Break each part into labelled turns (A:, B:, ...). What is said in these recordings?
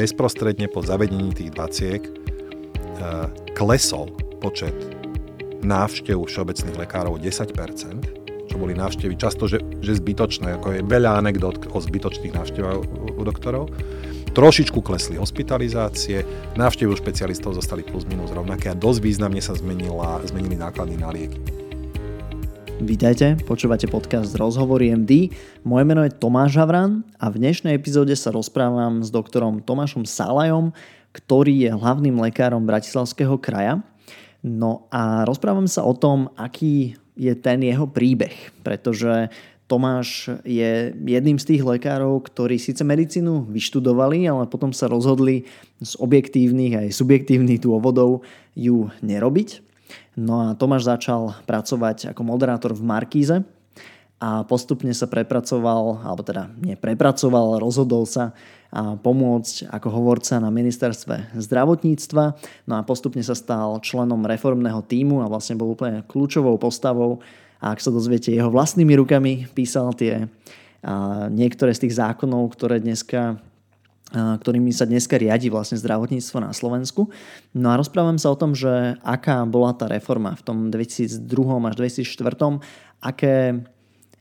A: bezprostredne po zavedení tých 20 klesol počet návštev všeobecných lekárov 10%, čo boli návštevy často, že, že zbytočné, ako je veľa anekdot o zbytočných návštevách u doktorov. Trošičku klesli hospitalizácie, návštevy špecialistov zostali plus minus rovnaké a dosť významne sa zmenila, zmenili náklady na lieky.
B: Vítajte, počúvate podcast Rozhovory MD. Moje meno je Tomáš Havran a v dnešnej epizóde sa rozprávam s doktorom Tomášom Salajom, ktorý je hlavným lekárom Bratislavského kraja. No a rozprávam sa o tom, aký je ten jeho príbeh, pretože Tomáš je jedným z tých lekárov, ktorí síce medicínu vyštudovali, ale potom sa rozhodli z objektívnych aj subjektívnych dôvodov ju nerobiť. No a Tomáš začal pracovať ako moderátor v Markíze a postupne sa prepracoval, alebo teda neprepracoval, rozhodol sa a pomôcť ako hovorca na ministerstve zdravotníctva. No a postupne sa stal členom reformného týmu a vlastne bol úplne kľúčovou postavou a ak sa dozviete, jeho vlastnými rukami písal tie a niektoré z tých zákonov, ktoré dneska ktorými sa dneska riadi vlastne zdravotníctvo na Slovensku. No a rozprávam sa o tom, že aká bola tá reforma v tom 2002 až 2004, aké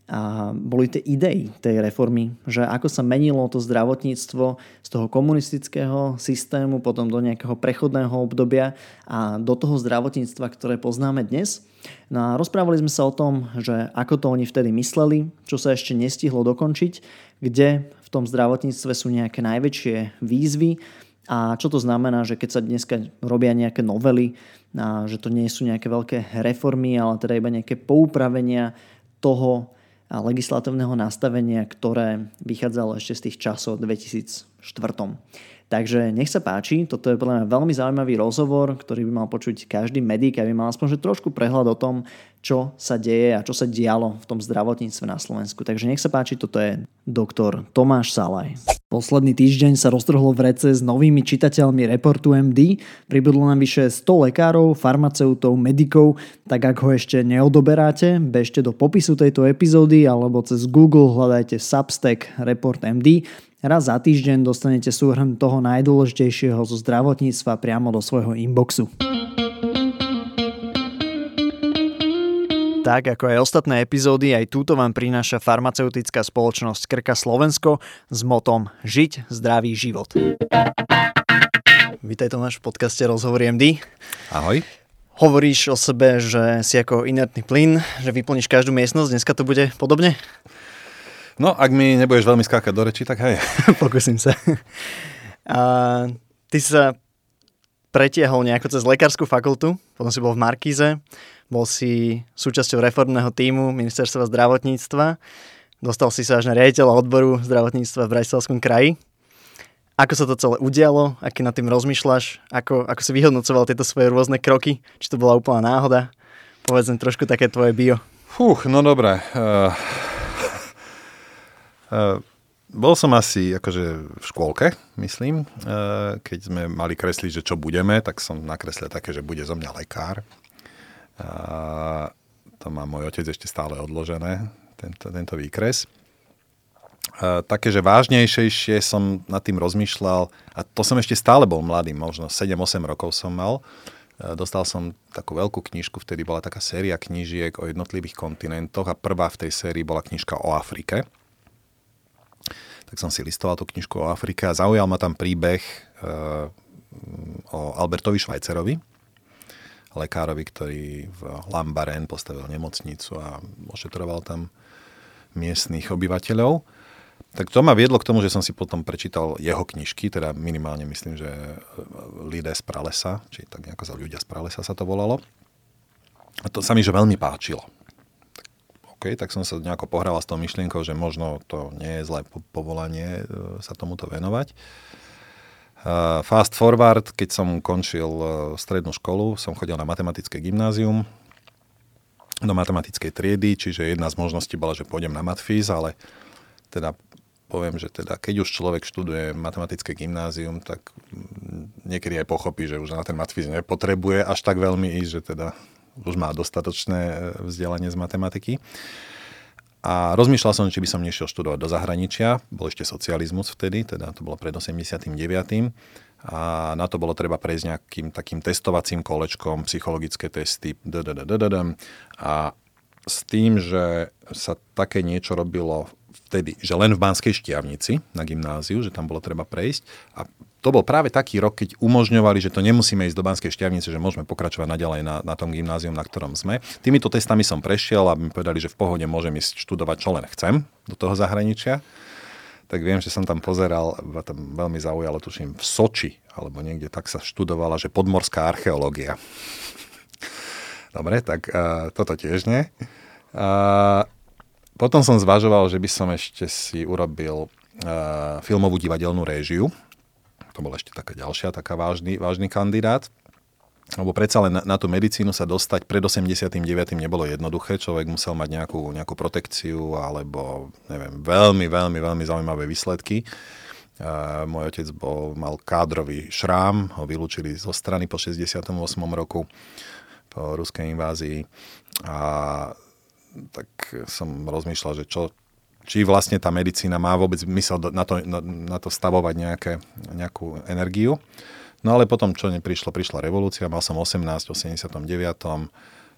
B: a boli tie idei tej reformy, že ako sa menilo to zdravotníctvo z toho komunistického systému, potom do nejakého prechodného obdobia a do toho zdravotníctva, ktoré poznáme dnes. No a rozprávali sme sa o tom, že ako to oni vtedy mysleli, čo sa ešte nestihlo dokončiť, kde v tom zdravotníctve sú nejaké najväčšie výzvy a čo to znamená, že keď sa dneska robia nejaké novely, a že to nie sú nejaké veľké reformy, ale teda iba nejaké poupravenia toho, legislatívneho nastavenia, ktoré vychádzalo ešte z tých časov 2004. Takže nech sa páči, toto je podľa mňa veľmi zaujímavý rozhovor, ktorý by mal počuť každý medic, aby mal aspoň že trošku prehľad o tom, čo sa deje a čo sa dialo v tom zdravotníctve na Slovensku. Takže nech sa páči, toto je doktor Tomáš Salaj. Posledný týždeň sa roztrhlo v rece s novými čitateľmi reportu MD. Pribudlo nám vyše 100 lekárov, farmaceutov, medikov, tak ak ho ešte neodoberáte, bežte do popisu tejto epizódy alebo cez Google hľadajte Substack Report MD Raz za týždeň dostanete súhrn toho najdôležitejšieho zo zdravotníctva priamo do svojho inboxu. Tak ako aj ostatné epizódy, aj túto vám prináša farmaceutická spoločnosť Krka Slovensko s motom Žiť zdravý život. Vítaj Tomáš v podcaste Rozhovory MD.
A: Ahoj.
B: Hovoríš o sebe, že si ako inertný plyn, že vyplníš každú miestnosť. Dneska to bude podobne?
A: No, ak mi nebudeš veľmi skákať do reči, tak hej.
B: Pokúsim sa. A ty sa pretiahol nejako cez lekárskú fakultu, potom si bol v Markíze, bol si súčasťou reformného týmu ministerstva zdravotníctva, dostal si sa až na riaditeľa odboru zdravotníctva v Bratislavskom kraji. Ako sa to celé udialo, aký nad tým rozmýšľaš, ako, ako si vyhodnocoval tieto svoje rôzne kroky, či to bola úplná náhoda? Povedzme trošku také tvoje bio.
A: Fúch, no dobré. Uh Uh, bol som asi akože v škôlke, myslím, uh, keď sme mali kresliť, že čo budeme, tak som nakreslil také, že bude zo mňa lekár. Uh, to má môj otec ešte stále odložené, tento, tento výkres. Uh, také, že vážnejšejšie som nad tým rozmýšľal, a to som ešte stále bol mladý, možno 7-8 rokov som mal, dostal som takú veľkú knižku, vtedy bola taká séria knížiek o jednotlivých kontinentoch a prvá v tej sérii bola knižka o Afrike tak som si listoval tú knižku o Afrike a zaujal ma tam príbeh uh, o Albertovi Švajcerovi, lekárovi, ktorý v Lambaren postavil nemocnicu a ošetroval tam miestných obyvateľov. Tak to ma viedlo k tomu, že som si potom prečítal jeho knižky, teda minimálne myslím, že Lidé z pralesa, či tak nejako za ľudia z pralesa sa to volalo. A to sa mi že veľmi páčilo. OK, tak som sa nejako pohrával s tou myšlienkou, že možno to nie je zlé povolanie e, sa tomuto venovať. Uh, fast forward, keď som končil uh, strednú školu, som chodil na matematické gymnázium, do matematickej triedy, čiže jedna z možností bola, že pôjdem na matfíz, ale teda poviem, že teda keď už človek študuje matematické gymnázium, tak niekedy aj pochopí, že už na ten matfíz nepotrebuje až tak veľmi ísť, že teda už má dostatočné e, vzdelanie z matematiky. a rozmýšľal som, či by som nešiel študovať do zahraničia. Bol ešte socializmus vtedy, teda to bolo pred 89. A na to bolo treba prejsť nejakým takým testovacím kolečkom, psychologické testy, a s tým, že sa také niečo robilo vtedy, že len v Banskej Štiavnici na gymnáziu, že tam bolo treba prejsť. A to bol práve taký rok, keď umožňovali, že to nemusíme ísť do Banskej Štiavnice, že môžeme pokračovať naďalej na, na tom gymnáziu, na ktorom sme. Týmito testami som prešiel a mi povedali, že v pohode môžem ísť študovať, čo len chcem do toho zahraničia. Tak viem, že som tam pozeral, tam veľmi zaujalo, tuším, v Soči, alebo niekde tak sa študovala, že podmorská archeológia. Dobre, tak uh, toto tiež nie. Uh, potom som zvažoval, že by som ešte si urobil uh, filmovú divadelnú réžiu, to bol ešte taká ďalšia, taká vážny, vážny kandidát. Lebo predsa len na, na tú medicínu sa dostať pred 89. nebolo jednoduché. Človek musel mať nejakú, nejakú protekciu alebo neviem, veľmi, veľmi, veľmi zaujímavé výsledky. Uh, môj otec bol, mal kádrový šrám, ho vylúčili zo strany po 68. roku po ruskej invázii a tak som rozmýšľal, že čo, či vlastne tá medicína má vôbec mysel na to, na, na to stavovať nejaké, nejakú energiu. No ale potom, čo neprišlo, prišla revolúcia, mal som 18 v 89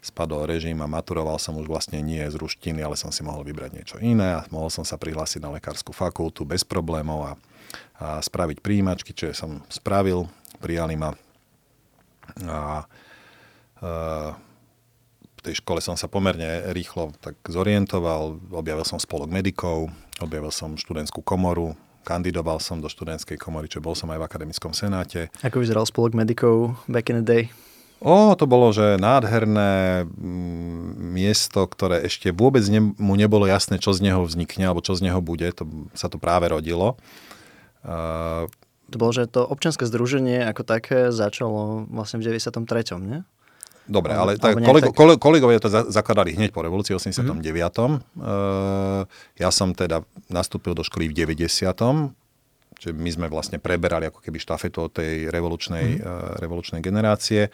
A: spadol režim a maturoval som už vlastne nie z ruštiny, ale som si mohol vybrať niečo iné a mohol som sa prihlásiť na lekárskú fakultu bez problémov a, a spraviť príjimačky, čo som spravil, prijali ma a, a tej škole som sa pomerne rýchlo tak zorientoval, objavil som spolok medikov, objavil som študentskú komoru, kandidoval som do študentskej komory, čo bol som aj v akademickom senáte.
B: Ako vyzeral spolok medikov back in the day?
A: O, to bolo, že nádherné mm, miesto, ktoré ešte vôbec ne, mu nebolo jasné, čo z neho vznikne, alebo čo z neho bude. To, sa to práve rodilo.
B: Uh, to bolo, že to občianske združenie ako také začalo vlastne v 93. nie?
A: Dobre, ale tak, kolego, tak... kolegovia to zakladali hneď po revolúcii 89. Mm-hmm. Uh, ja som teda nastúpil do školy v 90. Čiže my sme vlastne preberali ako keby štafetu od tej revolučnej, uh, revolučnej generácie.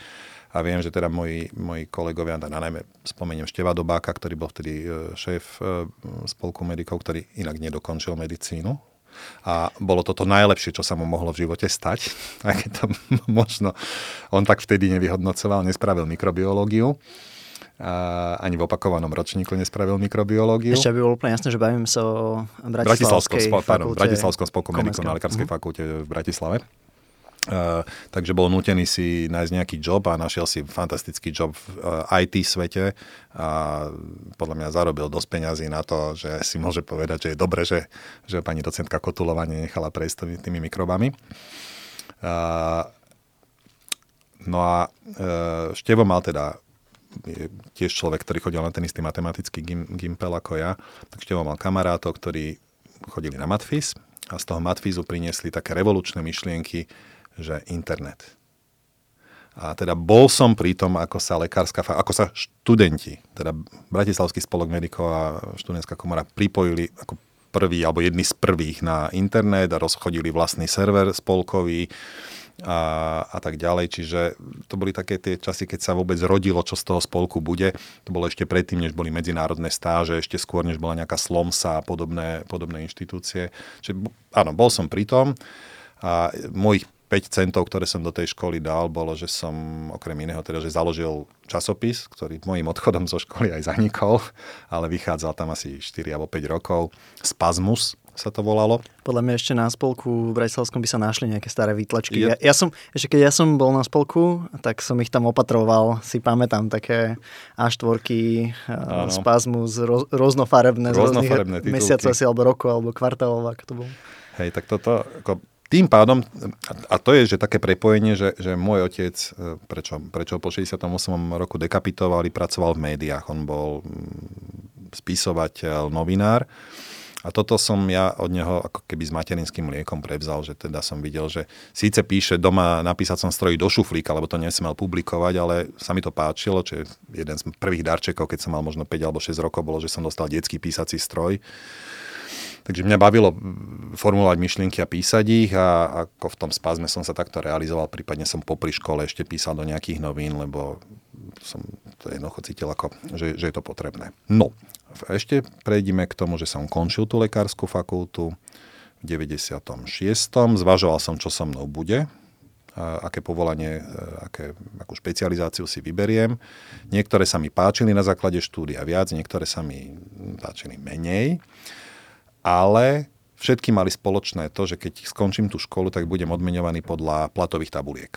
A: A viem, že teda moji, moji kolegovia, na najmä spomeniem Števa Dobáka, ktorý bol vtedy uh, šéf uh, spolku medikov, ktorý inak nedokončil medicínu, a bolo to to najlepšie, čo sa mu mohlo v živote stať. Aj keď to možno on tak vtedy nevyhodnocoval, nespravil mikrobiológiu. A ani v opakovanom ročníku nespravil mikrobiológiu.
B: Ešte aby bolo úplne jasné, že bavíme sa o Bratislavskej
A: fakulte. Pardon, Bratislavskom spolku medikov na Lekárskej uh-huh. fakulte v Bratislave. Uh, takže bol nutený si nájsť nejaký job a našiel si fantastický job v uh, eh, IT svete a podľa mňa zarobil dosť peňazí na to, že si môže povedať, že je dobre, že, že pani docentka Kotulová nenechala prejsť tými, mikrobami. Uh, no a Števo mal teda je tiež človek, ktorý chodil na ten istý matematický gim, gimpel ako ja, tak Števo mal kamarátov, ktorí chodili na Matfis a z toho Matfizu priniesli také revolučné myšlienky, že internet. A teda bol som pri tom, ako sa lekárska, ako sa študenti, teda Bratislavský spolok medikov a študentská komora pripojili ako prvý alebo jedni z prvých na internet a rozchodili vlastný server spolkový a, a tak ďalej. Čiže to boli také tie časy, keď sa vôbec rodilo, čo z toho spolku bude. To bolo ešte predtým, než boli medzinárodné stáže, ešte skôr, než bola nejaká slomsa a podobné, podobné inštitúcie. Čiže áno, bol som pri tom a mojich 5 centov, ktoré som do tej školy dal, bolo, že som okrem iného teda, že založil časopis, ktorý môjim odchodom zo školy aj zanikol, ale vychádzal tam asi 4 alebo 5 rokov. Spazmus sa to volalo.
B: Podľa mňa ešte na spolku v Bratislavskom by sa našli nejaké staré výtlačky. Ja, ja, som, ešte keď ja som bol na spolku, tak som ich tam opatroval. Si pamätám také A4, ano. spazmus, roz, rôznofarebné, rôznofarebné z mesiacov asi, alebo roku, alebo kvartálov, ako to bolo.
A: Hej, tak toto, ako tým pádom, a to je že také prepojenie, že, že môj otec, e, prečo, prečo po 68. roku dekapitoval, pracoval v médiách. On bol mm, spisovateľ, novinár. A toto som ja od neho ako keby s materinským mliekom prevzal, že teda som videl, že síce píše doma na písacom stroji do šuflíka, lebo to nesmel publikovať, ale sa mi to páčilo, čo je jeden z prvých darčekov, keď som mal možno 5 alebo 6 rokov, bolo, že som dostal detský písací stroj Takže mňa bavilo formulovať myšlienky a písať ich a ako v tom spázme som sa takto realizoval, prípadne som popri škole ešte písal do nejakých novín, lebo som to jednoducho cítil ako, že, že je to potrebné. No, ešte prejdime k tomu, že som končil tú lekárskú fakultu v 96. Zvažoval som, čo so mnou bude, aké povolanie, e, aké, akú špecializáciu si vyberiem. Niektoré sa mi páčili na základe štúdia viac, niektoré sa mi páčili menej, ale všetky mali spoločné to, že keď skončím tú školu, tak budem odmeňovaný podľa platových tabuliek.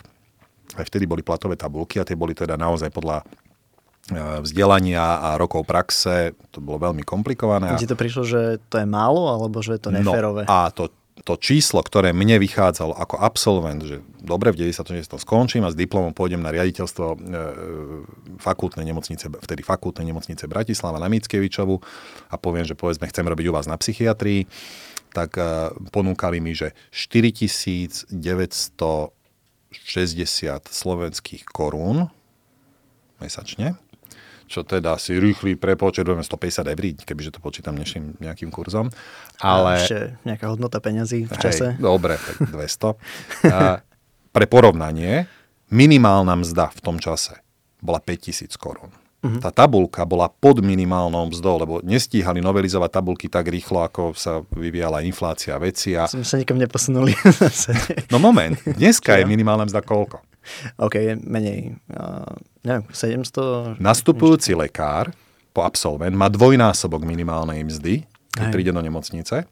A: Aj vtedy boli platové tabulky a tie boli teda naozaj podľa e, vzdelania a rokov praxe, to bolo veľmi komplikované.
B: Ti to prišlo, že to je málo, alebo že je to no, neférové?
A: No, a to, to číslo, ktoré mne vychádzalo ako absolvent, že dobre, v 96. skončím a s diplomom pôjdem na riaditeľstvo e, fakultnej nemocnice, vtedy fakultnej nemocnice Bratislava na Mickevičovu a poviem, že povedzme chcem robiť u vás na psychiatrii, tak e, ponúkali mi, že 4960 slovenských korún mesačne čo teda si rýchly prepočet, 150 eur, kebyže to počítam dnešným nejakým kurzom. Ale...
B: A ešte nejaká hodnota peňazí v čase.
A: Hej, dobre, tak 200. A pre porovnanie, minimálna mzda v tom čase bola 5000 korún. Uh-huh. Tá tabulka bola pod minimálnou mzdou, lebo nestíhali novelizovať tabulky tak rýchlo, ako sa vyvíjala inflácia veci. A...
B: Sme sa nikam neposunuli.
A: no moment, dneska je minimálna mzda koľko?
B: OK, menej. Uh, neviem, 700...
A: Nastupujúci lekár po absolvent má dvojnásobok minimálnej mzdy, keď Aj. príde do nemocnice.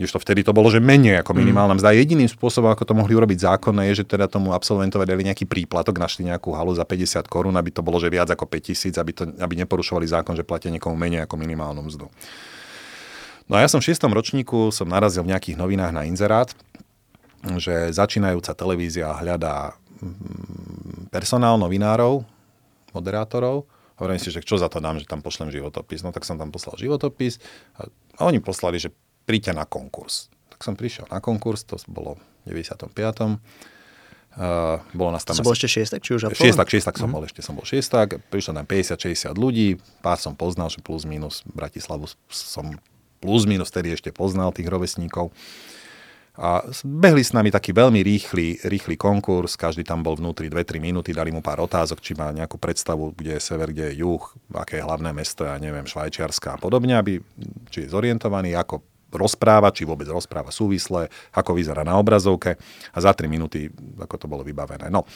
A: to vtedy to bolo, že menej ako mm. minimálna mzda. Jediným spôsobom, ako to mohli urobiť zákonné, je, že teda tomu absolventovi dali nejaký príplatok, našli nejakú halu za 50 korún, aby to bolo, že viac ako 5000, aby, to, aby neporušovali zákon, že platia niekomu menej ako minimálnu mzdu. No a ja som v šiestom ročníku, som narazil v nejakých novinách na inzerát, že začínajúca televízia hľadá personál novinárov, moderátorov. Hovorím si, že čo za to dám, že tam pošlem životopis. No tak som tam poslal životopis a, a oni poslali, že príďte na konkurs. Tak som prišiel na konkurs, to bolo v 95. Uh, bolo nás tam...
B: Som bol ešte šiestak, či už?
A: Šiestak, šiestak som mm. bol ešte, som bol šiestak. Prišlo tam 50-60 ľudí, pár som poznal, že plus minus Bratislavu som plus minus tedy ešte poznal tých rovesníkov. A behli s nami taký veľmi rýchly, rýchly konkurs, každý tam bol vnútri 2-3 minúty, dali mu pár otázok, či má nejakú predstavu, kde je sever, kde je juh, aké je hlavné mesto, ja neviem, Švajčiarska a podobne, aby, či je zorientovaný, ako rozpráva, či vôbec rozpráva súvisle, ako vyzerá na obrazovke a za 3 minúty, ako to bolo vybavené. No,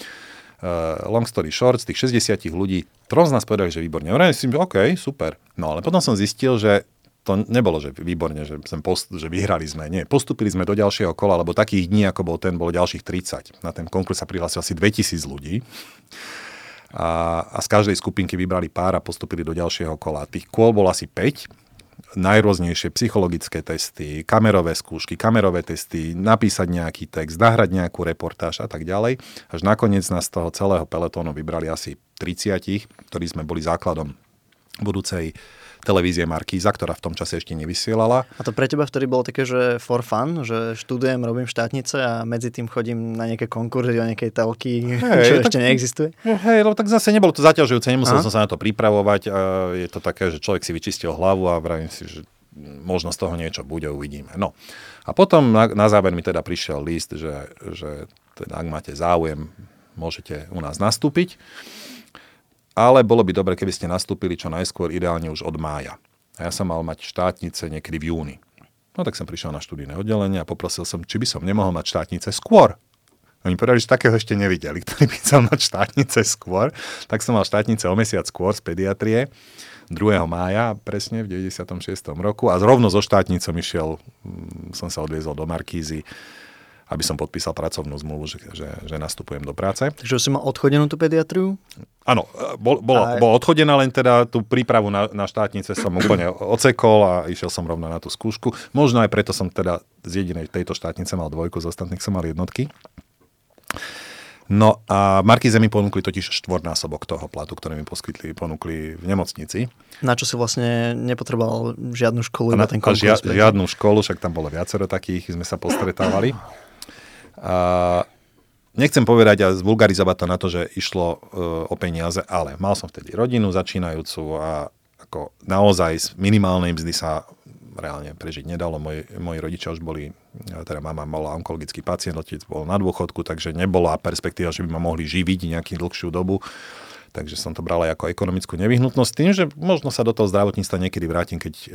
A: uh, long story short, z tých 60 ľudí, trom z nás povedali, že výborne. Hovorím si, OK, super. No ale potom som zistil, že to nebolo, že výborne, že, sem post, že vyhrali sme. Nie, postupili sme do ďalšieho kola, lebo takých dní, ako bol ten, bolo ďalších 30. Na ten konkurs sa prihlásilo asi 2000 ľudí. A, a z každej skupinky vybrali pár a postupili do ďalšieho kola. Tých kôl bolo asi 5 najrôznejšie psychologické testy, kamerové skúšky, kamerové testy, napísať nejaký text, nahrať nejakú reportáž a tak ďalej. Až nakoniec nás z toho celého peletónu vybrali asi 30, ktorí sme boli základom budúcej televízie Markíza, ktorá v tom čase ešte nevysielala.
B: A to pre teba vtedy bolo také, že for fun, že študujem, robím štátnice a medzi tým chodím na nejaké konkurzy o nejakej telky, hey, čo tak, ešte neexistuje?
A: Hej, lebo tak zase nebolo to zaťažujúce, nemusel Aha. som sa na to pripravovať. Je to také, že človek si vyčistil hlavu a vravím si, že možno z toho niečo bude, uvidíme. No. A potom na, na záver mi teda prišiel list, že, že teda, ak máte záujem, môžete u nás nastúpiť ale bolo by dobre, keby ste nastúpili čo najskôr, ideálne už od mája. A ja som mal mať štátnice niekedy v júni. No tak som prišiel na študijné oddelenie a poprosil som, či by som nemohol mať štátnice skôr. Oni povedali, že takého ešte nevideli, ktorý by chcel mať štátnice skôr. Tak som mal štátnice o mesiac skôr z pediatrie, 2. mája presne v 96. roku a zrovno so štátnicom išiel, mm, som sa odviezol do Markízy aby som podpísal pracovnú zmluvu, že, že, že nastupujem do práce.
B: Takže si mal odchodenú tú pediatriu?
A: Áno, bol, bol, a... bol odchodená, len teda tú prípravu na, na štátnice som úplne ocekol a išiel som rovno na tú skúšku. Možno aj preto som teda z jedinej tejto štátnice mal dvojku, z ostatných som mal jednotky. No a Markize mi ponúkli totiž štvornásobok toho platu, ktorý mi poskytli, ponúkli v nemocnici.
B: Na čo si vlastne nepotreboval žiadnu školu, iba ten konkurs?
A: Žia, žiadnu školu, však tam bolo viacero takých, sme sa postretávali. A nechcem povedať a zvulgarizovať to na to, že išlo uh, o peniaze, ale mal som vtedy rodinu začínajúcu a ako naozaj z minimálnej mzdy sa reálne prežiť nedalo. Moji, moji rodičia už boli, teda mama bola onkologický pacient, otec bol na dôchodku, takže nebola perspektíva, že by ma mohli živiť nejakú dlhšiu dobu. Takže som to bral aj ako ekonomickú nevyhnutnosť, tým, že možno sa do toho zdravotníctva niekedy vrátim, keď e,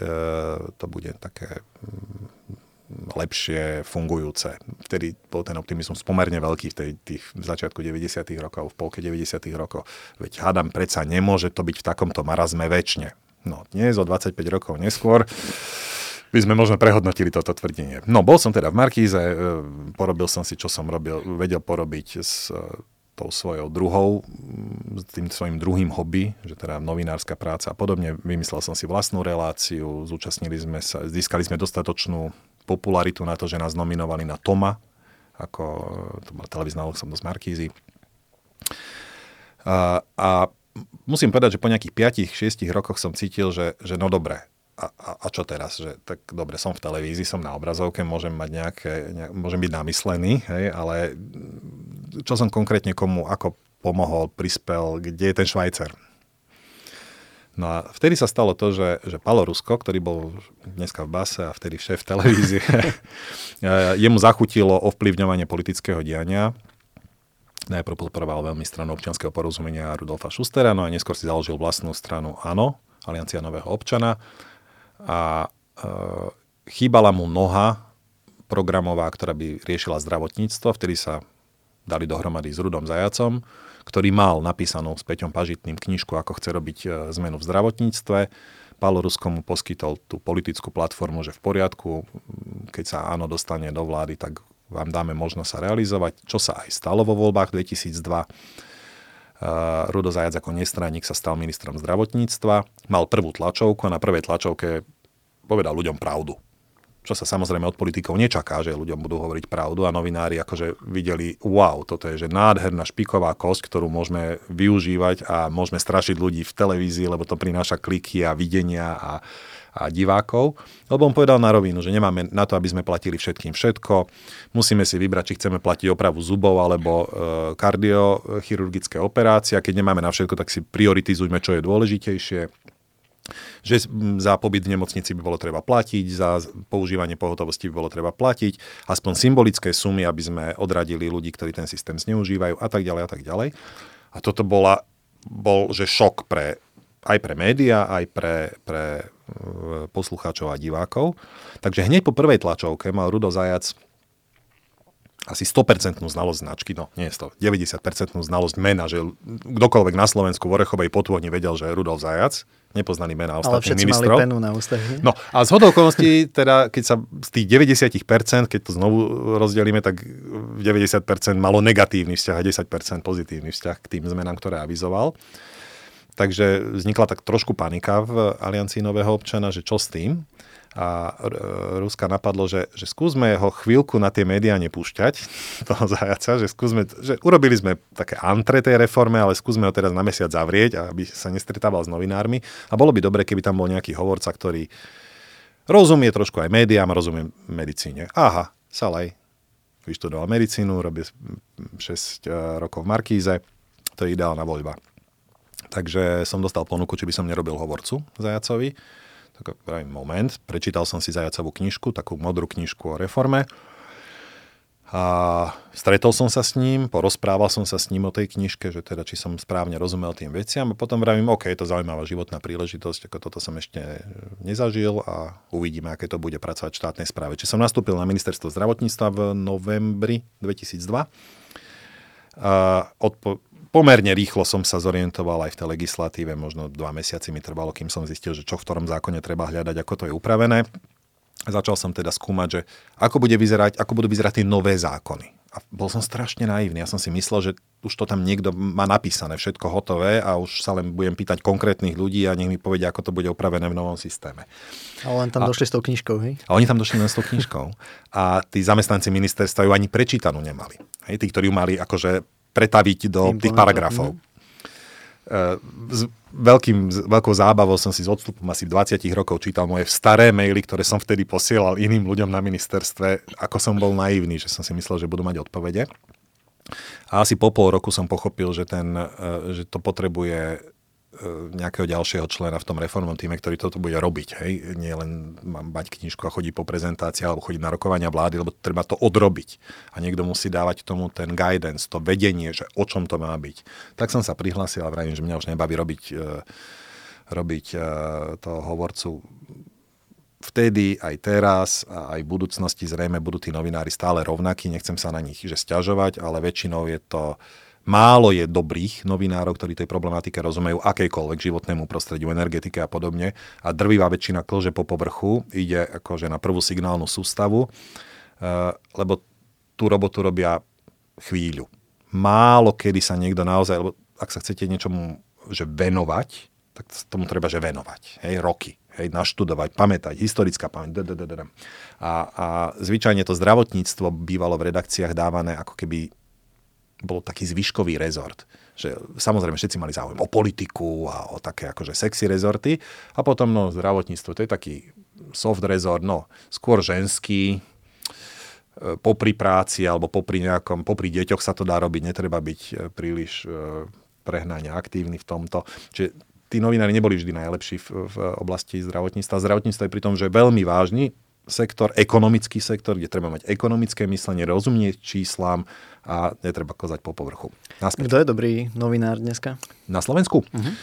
A: to bude také mm, lepšie fungujúce. Vtedy bol ten optimizmus pomerne veľký v, tej, tých, v začiatku 90. rokov, v polke 90. rokov. Veď hádam, predsa nemôže to byť v takomto marazme väčšine. No, dnes o 25 rokov neskôr by sme možno prehodnotili toto tvrdenie. No, bol som teda v Markíze, e, porobil som si, čo som robil, vedel porobiť s e, tou svojou druhou, s tým svojim druhým hobby, že teda novinárska práca a podobne. Vymyslel som si vlastnú reláciu, zúčastnili sme sa, získali sme dostatočnú popularitu na to, že nás nominovali na Toma, ako to bola televízna osobnosť Markízy. A, a musím povedať, že po nejakých 5-6 rokoch som cítil, že, že no dobre, a, a, a čo teraz? Že, tak dobre, som v televízii, som na obrazovke, môžem mať nejaké, ne, môžem byť namyslený, hej, ale čo som konkrétne komu, ako pomohol, prispel, kde je ten Švajcer? No a vtedy sa stalo to, že, že Palo Rusko, ktorý bol dneska v base a vtedy šéf televízie, jemu zachutilo ovplyvňovanie politického diania. Najprv podporoval veľmi stranu občianského porozumenia Rudolfa Schustera, no a neskôr si založil vlastnú stranu ANO, Aliancia nového občana a e, chýbala mu noha programová, ktorá by riešila zdravotníctvo. Vtedy sa dali dohromady s Rudom Zajacom, ktorý mal napísanú s Peťom Pažitným knižku, ako chce robiť e, zmenu v zdravotníctve. Pálo Rusko mu poskytol tú politickú platformu, že v poriadku, keď sa áno dostane do vlády, tak vám dáme možnosť sa realizovať, čo sa aj stalo vo voľbách 2002. Uh, Rudo Zajac ako nestraník sa stal ministrom zdravotníctva, mal prvú tlačovku a na prvej tlačovke povedal ľuďom pravdu. Čo sa samozrejme od politikov nečaká, že ľuďom budú hovoriť pravdu a novinári akože videli, wow, toto je že nádherná špiková kosť, ktorú môžeme využívať a môžeme strašiť ľudí v televízii, lebo to prináša kliky a videnia a, a divákov. Lebo on povedal na rovinu, že nemáme na to, aby sme platili všetkým všetko. Musíme si vybrať, či chceme platiť opravu zubov alebo e, kardiochirurgické operácie. A keď nemáme na všetko, tak si prioritizujme, čo je dôležitejšie že za pobyt v nemocnici by bolo treba platiť, za používanie pohotovosti by bolo treba platiť, aspoň symbolické sumy, aby sme odradili ľudí, ktorí ten systém zneužívajú a tak ďalej a tak ďalej. A toto bola, bol že šok pre, aj pre médiá, aj pre, pre e, poslucháčov a divákov. Takže hneď po prvej tlačovke mal Rudo Zajac asi 100% znalosť značky, no nie je to, 90% znalosť mena, že kdokoľvek na Slovensku v Orechovej potvorni vedel, že je Rudolf Zajac, nepoznaný mena ostatných ministrov.
B: Ale mali penu na ústach,
A: No a z hodou okolností, teda keď sa z tých 90%, keď to znovu rozdelíme, tak 90% malo negatívny vzťah a 10% pozitívny vzťah k tým zmenám, ktoré avizoval. Takže vznikla tak trošku panika v Aliancii Nového občana, že čo s tým a Ruska napadlo, že, že skúsme ho chvíľku na tie médiá nepúšťať, toho zajaca, že skúsme, že urobili sme také antre tej reforme, ale skúsme ho teraz na mesiac zavrieť, aby sa nestretával s novinármi. A bolo by dobre, keby tam bol nejaký hovorca, ktorý rozumie trošku aj médiám, rozumie medicíne. Aha, Salaj vyštudoval medicínu, robí 6 e, rokov v Markíze, to je ideálna voľba. Takže som dostal ponuku, či by som nerobil hovorcu Zajacovi tak moment, prečítal som si Zajacovú knižku, takú modrú knižku o reforme a stretol som sa s ním, porozprával som sa s ním o tej knižke, že teda či som správne rozumel tým veciam a potom vravím, OK, je to zaujímavá životná príležitosť, ako toto som ešte nezažil a uvidíme, aké to bude pracovať v štátnej správe. Či som nastúpil na ministerstvo zdravotníctva v novembri 2002. A odpo- pomerne rýchlo som sa zorientoval aj v tej legislatíve, možno dva mesiaci mi trvalo, kým som zistil, že čo v ktorom zákone treba hľadať, ako to je upravené. Začal som teda skúmať, že ako, bude vyzerať, ako budú vyzerať tie nové zákony. A bol som strašne naivný. Ja som si myslel, že už to tam niekto má napísané, všetko hotové a už sa len budem pýtať konkrétnych ľudí a nech mi povedia, ako to bude upravené v novom systéme.
B: A len tam a, došli s tou knižkou, hej?
A: A oni tam došli len s tou knižkou. A tí zamestnanci ministerstva ju ani prečítanú nemali. Hej, tí, ktorí ju mali akože pretaviť do tých paragrafov. S veľkým, s veľkou zábavou som si z odstupom asi 20 rokov čítal moje staré maily, ktoré som vtedy posielal iným ľuďom na ministerstve, ako som bol naivný, že som si myslel, že budú mať odpovede. A asi po pol roku som pochopil, že, ten, uh, že to potrebuje nejakého ďalšieho člena v tom reformnom týme, ktorý toto bude robiť. Hej? Nie len mať knižku a chodiť po prezentácii alebo chodiť na rokovania vlády, lebo treba to odrobiť. A niekto musí dávať tomu ten guidance, to vedenie, že o čom to má byť. Tak som sa prihlásil a vravím, že mňa už nebaví robiť, robiť toho hovorcu vtedy, aj teraz a aj v budúcnosti zrejme budú tí novinári stále rovnakí, nechcem sa na nich že stiažovať, ale väčšinou je to Málo je dobrých novinárov, ktorí tej problematike rozumejú akejkoľvek životnému prostrediu, energetike a podobne. A drvivá väčšina klže po povrchu, ide akože na prvú signálnu sústavu, eh, lebo tú robotu robia chvíľu. Málo kedy sa niekto naozaj, lebo ak sa chcete niečomu že venovať, tak tomu treba, že venovať. Hej, roky hej, naštudovať, pamätať, historická pamäť. A, a zvyčajne to zdravotníctvo bývalo v redakciách dávané ako keby bol taký zvyškový rezort. Že, samozrejme, všetci mali záujem o politiku a o také akože sexy rezorty. A potom no, zdravotníctvo, to je taký soft rezort, no skôr ženský, e, popri práci alebo popri nejakom, popri deťoch sa to dá robiť, netreba byť e, príliš e, prehnane aktívny v tomto. Čiže tí novinári neboli vždy najlepší v, v oblasti zdravotníctva. Zdravotníctvo je pri tom, že je veľmi vážny sektor, ekonomický sektor, kde treba mať ekonomické myslenie, rozumieť číslam a netreba kozať po povrchu.
B: Naspäť. Kto je dobrý novinár dneska?
A: Na Slovensku? Uh-huh.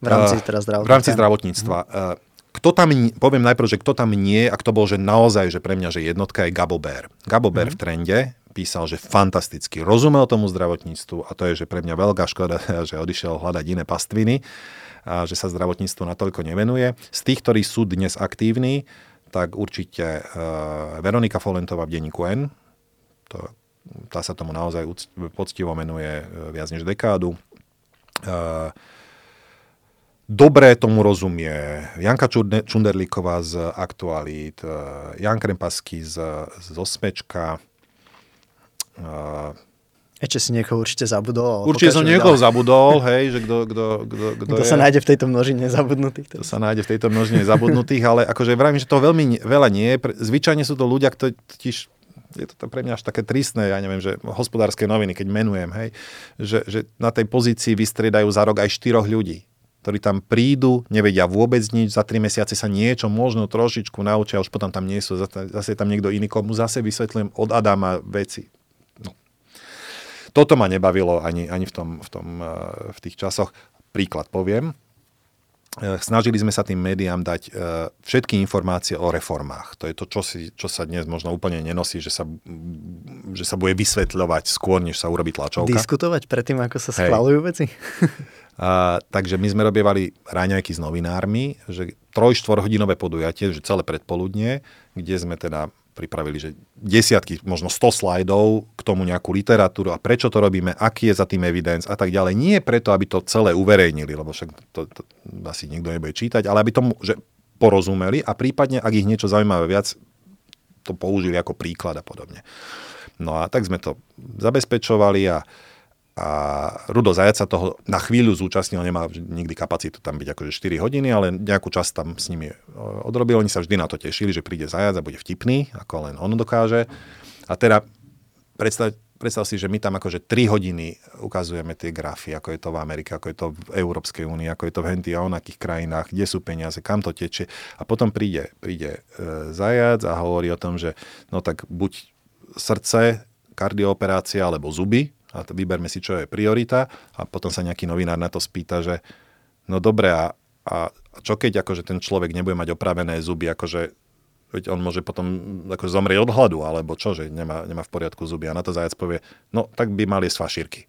B: V rámci teda zdravotníctva.
A: V rámci zdravotníctva. Uh-huh. Kto tam, poviem najprv, že kto tam nie a kto bol, že naozaj, že pre mňa, že jednotka je Gabo Bear. Gabo Bear uh-huh. v trende písal, že fantasticky rozumel tomu zdravotníctvu a to je, že pre mňa veľká škoda, že odišiel hľadať iné pastviny a že sa zdravotníctvu natoľko nevenuje. Z tých, ktorí sú dnes aktívni, tak určite uh, Veronika Folentová v denníku N, to, tá sa tomu naozaj poctivo menuje uh, viac než dekádu. Uh, Dobre tomu rozumie Janka Čunderlíková z Aktualít, Jan Krempasky z, z Osmečka,
B: ešte si niekoho určite zabudol.
A: Určite som niekoho ďalej. zabudol, hej, že kto, kto, kto,
B: kto, kto sa nájde v tejto množine zabudnutých.
A: Kto sa nájde v tejto množine zabudnutých, ale akože vravím, že to veľmi veľa nie je. Zvyčajne sú to ľudia, ktorí totiž je to pre mňa až také tristné, ja neviem, že hospodárske noviny, keď menujem, hej, že, že na tej pozícii vystriedajú za rok aj štyroch ľudí ktorí tam prídu, nevedia vôbec nič, za tri mesiace sa niečo možno trošičku naučia, už potom tam nie sú, zase je tam niekto iný, komu zase vysvetlím od Adama veci toto ma nebavilo ani, ani v, tom, v, tom, eh, v tých časoch. Príklad poviem. Eh, snažili sme sa tým médiám dať eh, všetky informácie o reformách. To je to, čo, si, čo sa dnes možno úplne nenosí, že sa, že sa bude vysvetľovať skôr, než sa urobí tlačovka.
B: Diskutovať predtým, ako sa schvalujú veci?
A: A, takže my sme robievali ráňajky s novinármi, že troj, podujatie, že celé predpoludnie, kde sme teda pripravili, že desiatky, možno 100 slajdov k tomu nejakú literatúru a prečo to robíme, aký je za tým evidence a tak ďalej. Nie preto, aby to celé uverejnili, lebo však to, to asi nikto nebude čítať, ale aby tomu, že porozumeli a prípadne, ak ich niečo zaujímavé viac, to použili ako príklad a podobne. No a tak sme to zabezpečovali a a Rudo Zajac sa toho na chvíľu zúčastnil, nemá nikdy kapacitu tam byť akože 4 hodiny, ale nejakú časť tam s nimi odrobil. Oni sa vždy na to tešili, že príde Zajac a bude vtipný, ako len on dokáže. A teda predstav, predstav si, že my tam akože 3 hodiny ukazujeme tie grafy, ako je to v Amerike, ako je to v Európskej únii, ako je to v henty a onakých krajinách, kde sú peniaze, kam to tečie. A potom príde, príde e, Zajac a hovorí o tom, že no tak buď srdce, kardiooperácia alebo zuby, a vyberme si, čo je priorita a potom sa nejaký novinár na to spýta, že no dobre a, a čo keď akože ten človek nebude mať opravené zuby, akože veď on môže potom akože zomrieť od hladu, alebo čo, že nemá, nemá v poriadku zuby. A na to zajac povie, no tak by mali jesť fašírky.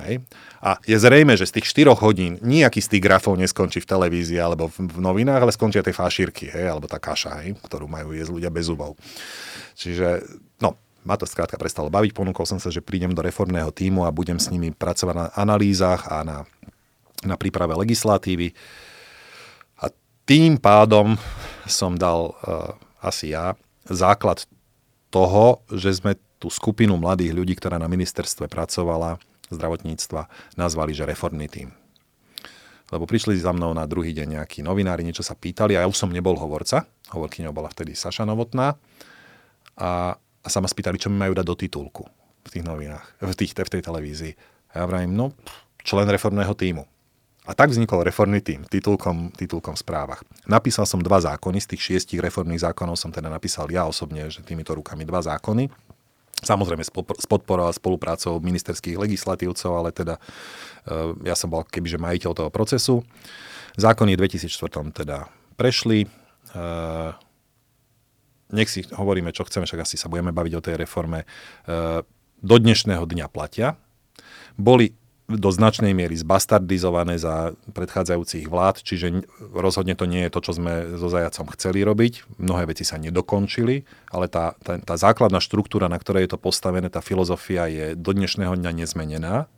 A: Hej. A je zrejme, že z tých 4 hodín nejaký z tých grafov neskončí v televízii alebo v, v novinách, ale skončia tie fašírky, hej, alebo tá kaša, hej, ktorú majú jesť ľudia bez zubov. Čiže, no, ma to skrátka prestalo baviť, ponúkol som sa, že prídem do reformného týmu a budem s nimi pracovať na analýzach a na, na príprave legislatívy. A tým pádom som dal uh, asi ja základ toho, že sme tú skupinu mladých ľudí, ktorá na ministerstve pracovala, zdravotníctva, nazvali, že reformný tým. Lebo prišli za mnou na druhý deň nejakí novinári, niečo sa pýtali a ja už som nebol hovorca. Hovorkyňou bola vtedy Saša Novotná. A a sa ma spýtali, čo mi majú dať do titulku v tých novinách, v, tých, v tej televízii. A ja vravím, no, člen reformného týmu. A tak vznikol reformný tým, titulkom, titulkom v správach. Napísal som dva zákony, z tých šiestich reformných zákonov som teda napísal ja osobne, že týmito rukami dva zákony. Samozrejme s podporou a spoluprácou ministerských legislatívcov, ale teda e, ja som bol kebyže majiteľ toho procesu. Zákony v 2004 teda prešli. Nech si hovoríme, čo chceme, však asi sa budeme baviť o tej reforme. E, do dnešného dňa platia. Boli do značnej miery zbastardizované za predchádzajúcich vlád, čiže rozhodne to nie je to, čo sme so Zajacom chceli robiť. Mnohé veci sa nedokončili, ale tá, tá, tá základná štruktúra, na ktorej je to postavené, tá filozofia je do dnešného dňa nezmenená.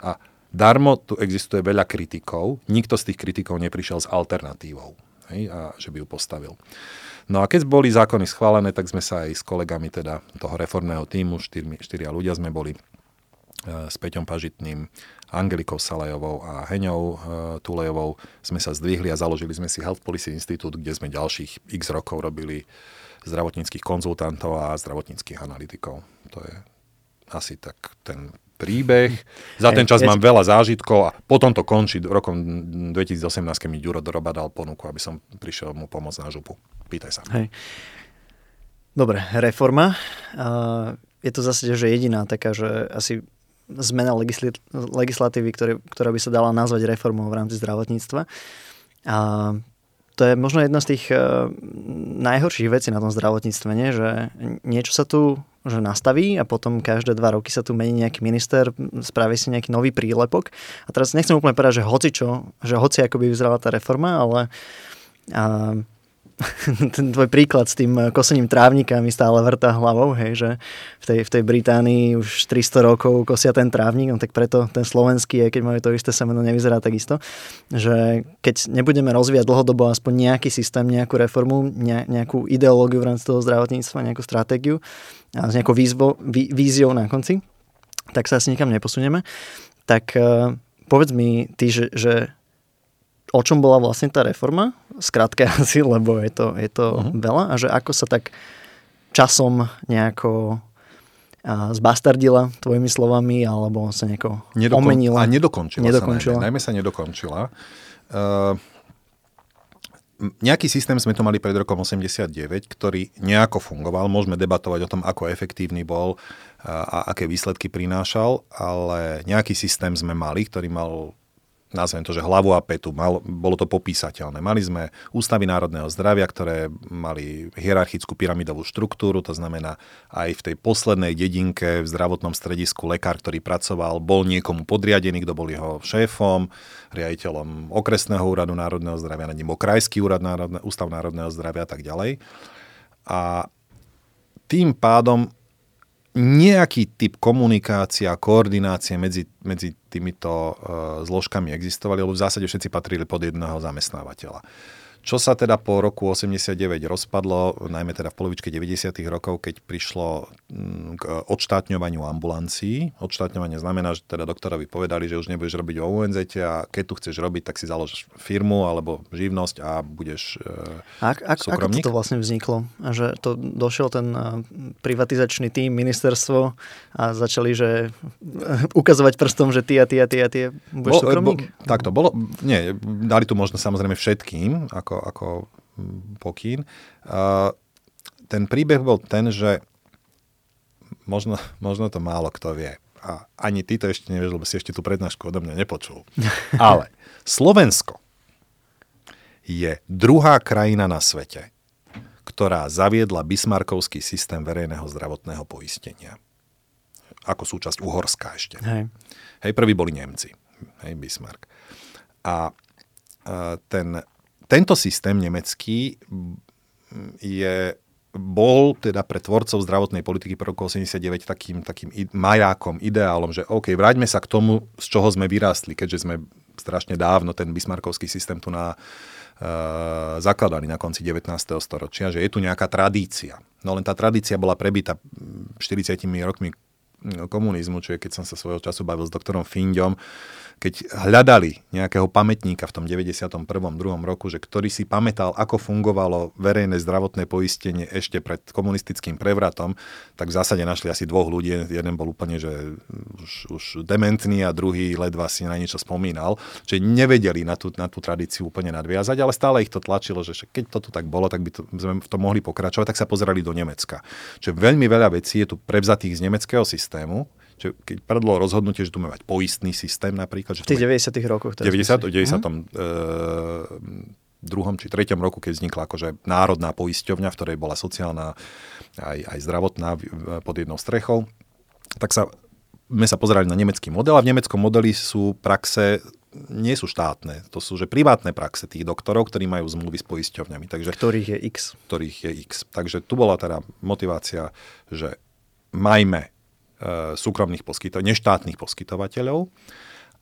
A: A darmo tu existuje veľa kritikov, nikto z tých kritikov neprišiel s alternatívou, hej, a že by ju postavil. No a keď boli zákony schválené, tak sme sa aj s kolegami teda toho reformného týmu, štyri, štyria ľudia sme boli E, s Peťom Pažitným, Angelikou Salajovou a Heňou e, Tulejovou sme sa zdvihli a založili sme si Health Policy Institute, kde sme ďalších x rokov robili zdravotníckých konzultantov a zdravotníckých analytikov. To je asi tak ten príbeh. Za ten čas mám veľa zážitkov a potom to končí rokom 2018, keď mi Ďuro Doroba dal ponuku, aby som prišiel mu pomôcť na župu. Pýtaj sa. Hej.
B: Dobre, reforma. Je to zase že jediná taká, že asi zmena legislatívy, ktoré, ktorá by sa dala nazvať reformou v rámci zdravotníctva. A to je možno jedna z tých uh, najhorších vecí na tom zdravotníctve, nie? že niečo sa tu že nastaví a potom každé dva roky sa tu mení nejaký minister, spraví si nejaký nový prílepok. A teraz nechcem úplne povedať, že hoci čo, že hoci ako by vyzerala tá reforma, ale uh, ten tvoj príklad s tým kosením trávnika mi stále vrta hlavou, hej, že v tej, v tej Británii už 300 rokov kosia ten trávnik, no tak preto ten slovenský, aj keď majú to isté semeno, nevyzerá takisto, že keď nebudeme rozvíjať dlhodobo aspoň nejaký systém, nejakú reformu, nejakú ideológiu v rámci toho zdravotníctva, nejakú stratégiu a s nejakou výzvo, ví, víziou na konci, tak sa asi nikam neposunieme. Tak uh, povedz mi ty, že, že o čom bola vlastne tá reforma, skrátke asi, lebo je to, je to uh-huh. veľa a že ako sa tak časom nejako a zbastardila tvojimi slovami alebo sa nejako Nedokon- omenila.
A: A nedokončila, nedokončila. sa najmä. Najmä sa nedokončila. Uh, nejaký systém sme to mali pred rokom 89, ktorý nejako fungoval. Môžeme debatovať o tom, ako efektívny bol a aké výsledky prinášal, ale nejaký systém sme mali, ktorý mal nazvem to, že hlavu a petu. Mal, bolo to popísateľné. Mali sme ústavy národného zdravia, ktoré mali hierarchickú pyramidovú štruktúru, to znamená aj v tej poslednej dedinke v zdravotnom stredisku lekár, ktorý pracoval, bol niekomu podriadený, kto bol jeho šéfom, riaditeľom okresného úradu národného zdravia, nad ním krajský úrad národne, ústav národného zdravia a tak ďalej. A tým pádom nejaký typ komunikácia, koordinácie medzi, medzi týmito uh, zložkami existovali, lebo v zásade všetci patrili pod jedného zamestnávateľa. Čo sa teda po roku 89 rozpadlo, najmä teda v polovičke 90. rokov, keď prišlo mm, k odštátňovaniu ambulancií. Odštátňovanie znamená, že teda doktorovi povedali, že už nebudeš robiť o UNZ a keď tu chceš robiť, tak si založíš firmu alebo živnosť a budeš
B: e, ak, ak, súkromník. Ako to vlastne vzniklo? Že to došiel ten e, privatizačný tým, ministerstvo a začali, že ukazovať prstom, že ty a ty a ty a ty budeš bo, súkromník?
A: Bo, tak to bolo. Nie, dali tu možno samozrejme všetkým, ako ako, ako pokyn. Uh, ten príbeh bol ten, že možno, možno to málo kto vie. A ani ty to ešte nevieš, lebo si ešte tú prednášku odo mňa nepočul. Ale Slovensko je druhá krajina na svete, ktorá zaviedla bismarkovský systém verejného zdravotného poistenia. Ako súčasť Uhorska ešte. Hej. Hej, prví boli Nemci. Hej, Bismarck. A, a ten tento systém nemecký je, bol teda pre tvorcov zdravotnej politiky po roku 89 takým, takým majákom, ideálom, že OK, vráťme sa k tomu, z čoho sme vyrástli, keďže sme strašne dávno ten bismarkovský systém tu na, uh, zakladali na konci 19. storočia, že je tu nejaká tradícia. No len tá tradícia bola prebita 40 rokmi komunizmu, čiže keď som sa svojho času bavil s doktorom Findom, keď hľadali nejakého pamätníka v tom 91. 2. roku, že ktorý si pamätal, ako fungovalo verejné zdravotné poistenie ešte pred komunistickým prevratom, tak v zásade našli asi dvoch ľudí. Jeden bol úplne, že už, už dementný a druhý ledva si na niečo spomínal. Čiže nevedeli na tú, na tú tradíciu úplne nadviazať, ale stále ich to tlačilo, že keď to tu tak bolo, tak by to, sme v tom mohli pokračovať, tak sa pozerali do Nemecka. Čiže veľmi veľa vecí je tu prevzatých z nemeckého systému, že keď padlo rozhodnutie, že tu máme mať poistný systém napríklad. Že
B: v tých 90 rokoch.
A: 90, 90. Mm. E, druhom či treťom roku, keď vznikla akože národná poisťovňa, v ktorej bola sociálna aj, aj zdravotná pod jednou strechou, tak sa, sme sa pozerali na nemecký model a v nemeckom modeli sú praxe nie sú štátne, to sú že privátne praxe tých doktorov, ktorí majú zmluvy s poisťovňami. Takže,
B: ktorých je X.
A: Ktorých je X. Takže tu bola teda motivácia, že majme súkromných poskytovateľov, neštátnych poskytovateľov.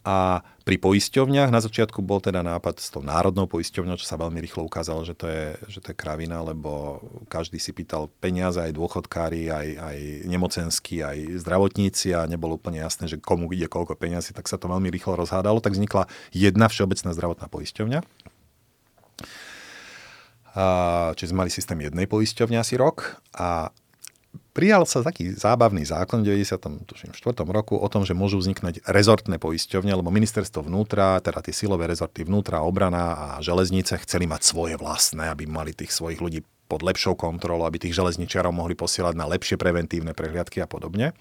A: A pri poisťovniach na začiatku bol teda nápad s tou národnou poisťovňou, čo sa veľmi rýchlo ukázalo, že to je, že to je kravina, lebo každý si pýtal peniaze, aj dôchodkári, aj, aj nemocenskí, aj zdravotníci a nebolo úplne jasné, že komu ide koľko peniazy, tak sa to veľmi rýchlo rozhádalo. Tak vznikla jedna všeobecná zdravotná poisťovňa. čiže sme mali systém jednej poisťovne asi rok a prijal sa taký zábavný zákon v 94. roku o tom, že môžu vzniknúť rezortné poisťovne, lebo ministerstvo vnútra, teda tie silové rezorty vnútra, obrana a železnice chceli mať svoje vlastné, aby mali tých svojich ľudí pod lepšou kontrolou, aby tých železničiarov mohli posielať na lepšie preventívne prehliadky a podobne.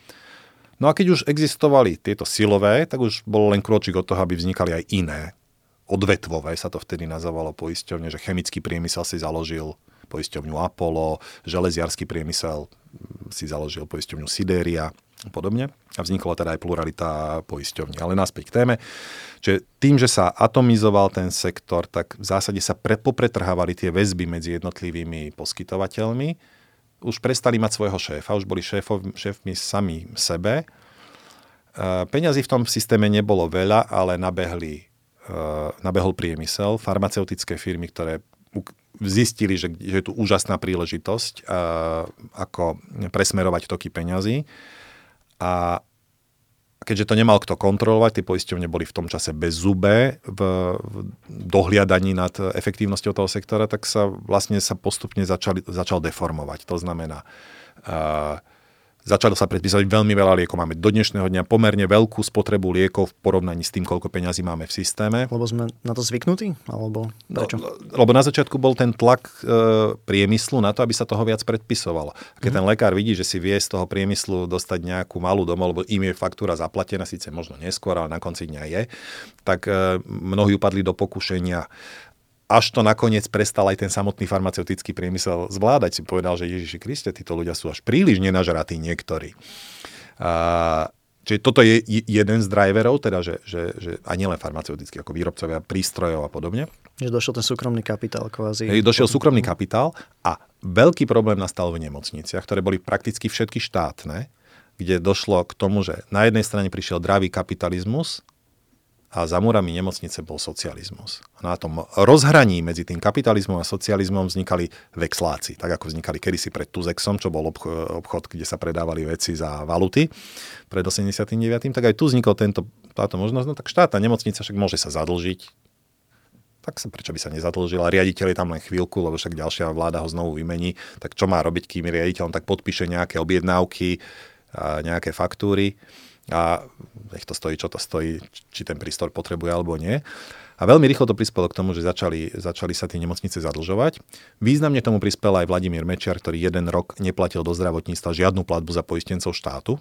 A: No a keď už existovali tieto silové, tak už bol len krôčik od toho, aby vznikali aj iné. Odvetvové sa to vtedy nazývalo poisťovne, že chemický priemysel si založil poisťovňu Apollo, železiarský priemysel si založil poisťovňu Sideria a podobne. A vznikla teda aj pluralita poisťovní. Ale naspäť k téme. Čiže tým, že sa atomizoval ten sektor, tak v zásade sa popretrhávali tie väzby medzi jednotlivými poskytovateľmi. Už prestali mať svojho šéfa, už boli šéfov, šéfmi sami sebe. E, peňazí v tom systéme nebolo veľa, ale nabehli, e, nabehol priemysel, farmaceutické firmy, ktoré zistili, že, že je tu úžasná príležitosť, uh, ako presmerovať toky peňazí. A keďže to nemal kto kontrolovať, tie poisťovne boli v tom čase bez zube v, v dohliadaní nad efektívnosťou toho sektora, tak sa vlastne sa postupne začali, začal deformovať. To znamená, uh, Začalo sa predpísať veľmi veľa liekov. Máme do dnešného dňa pomerne veľkú spotrebu liekov v porovnaní s tým, koľko peňazí máme v systéme.
B: Lebo sme na to zvyknutí? Alebo prečo?
A: No, lebo na začiatku bol ten tlak e, priemyslu na to, aby sa toho viac predpisovalo. Keď mm. ten lekár vidí, že si vie z toho priemyslu dostať nejakú malú domov, lebo im je faktúra zaplatená, síce možno neskôr, ale na konci dňa je, tak e, mnohí upadli do pokušenia až to nakoniec prestal aj ten samotný farmaceutický priemysel zvládať. Si povedal, že Ježiši Kriste, títo ľudia sú až príliš nenažratí niektorí. A, čiže toto je jeden z driverov, teda, že, že, že a nielen farmaceutický, ako výrobcovia prístrojov a podobne.
B: Že došiel ten súkromný kapitál kvázi.
A: Hej, došiel súkromný kapitál a veľký problém nastal v nemocniciach, ktoré boli prakticky všetky štátne, kde došlo k tomu, že na jednej strane prišiel dravý kapitalizmus, a za múrami nemocnice bol socializmus. Na tom rozhraní medzi tým kapitalizmom a socializmom vznikali vexláci, tak ako vznikali kedysi pred Tuzexom, čo bol obchod, kde sa predávali veci za valuty pred 89. Tak aj tu vznikol tento, táto možnosť. No tak štátna nemocnica však môže sa zadlžiť, tak sa prečo by sa nezadlžila. Riaditeľ je tam len chvíľku, lebo však ďalšia vláda ho znovu vymení. Tak čo má robiť, kým riaditeľ tak podpíše nejaké objednávky, nejaké faktúry a nech to stojí, čo to stojí, či ten prístor potrebuje alebo nie. A veľmi rýchlo to prispelo k tomu, že začali, začali sa tie nemocnice zadlžovať. Významne tomu prispel aj Vladimír Mečiar, ktorý jeden rok neplatil do zdravotníctva žiadnu platbu za poistencov štátu.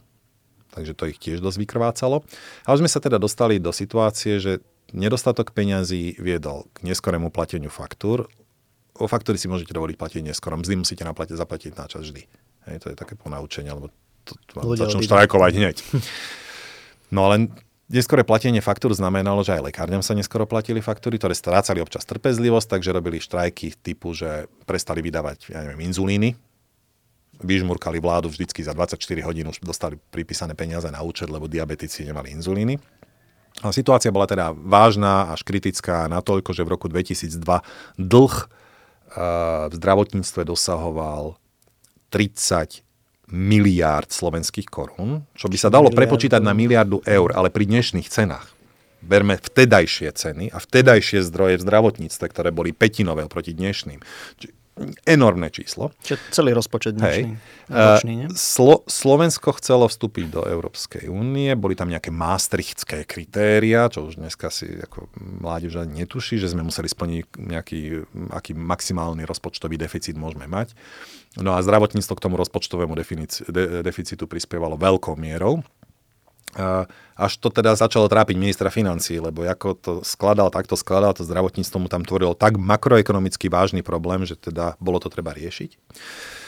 A: Takže to ich tiež dosť vykrvácalo. A už sme sa teda dostali do situácie, že nedostatok peňazí viedol k neskorému plateniu faktúr. O faktúry si môžete dovoliť platiť neskoro. Mzdy musíte naplatiť, zaplatiť na čas vždy. Hej, to je také ponaučenie, lebo začnú štrajkovať hneď. No ale Neskore platenie faktúr znamenalo, že aj lekárňam sa neskoro platili faktúry, ktoré strácali občas trpezlivosť, takže robili štrajky typu, že prestali vydávať, ja neviem, inzulíny. Vyžmurkali vládu vždycky za 24 hodín, už dostali pripísané peniaze na účet, lebo diabetici nemali inzulíny. A situácia bola teda vážna až kritická natoľko, že v roku 2002 dlh v zdravotníctve dosahoval 30 miliárd slovenských korún, čo by sa dalo prepočítať na miliardu eur, ale pri dnešných cenách. Berme vtedajšie ceny a vtedajšie zdroje v zdravotníctve, ktoré boli petinové proti dnešným. Enormné číslo.
B: Čiže celý rozpočet dnešný. Hej.
A: Ročný, nie? Slo- Slovensko chcelo vstúpiť do Európskej únie, boli tam nejaké maastrichtské kritéria, čo už dneska si ako mládež ani netuší, že sme museli splniť nejaký aký maximálny rozpočtový deficit môžeme mať. No a zdravotníctvo k tomu rozpočtovému definíci- de- deficitu prispievalo veľkou mierou až to teda začalo trápiť ministra financí, lebo ako to skladal, takto skladal, to zdravotníctvo mu tam tvorilo tak makroekonomicky vážny problém, že teda bolo to treba riešiť.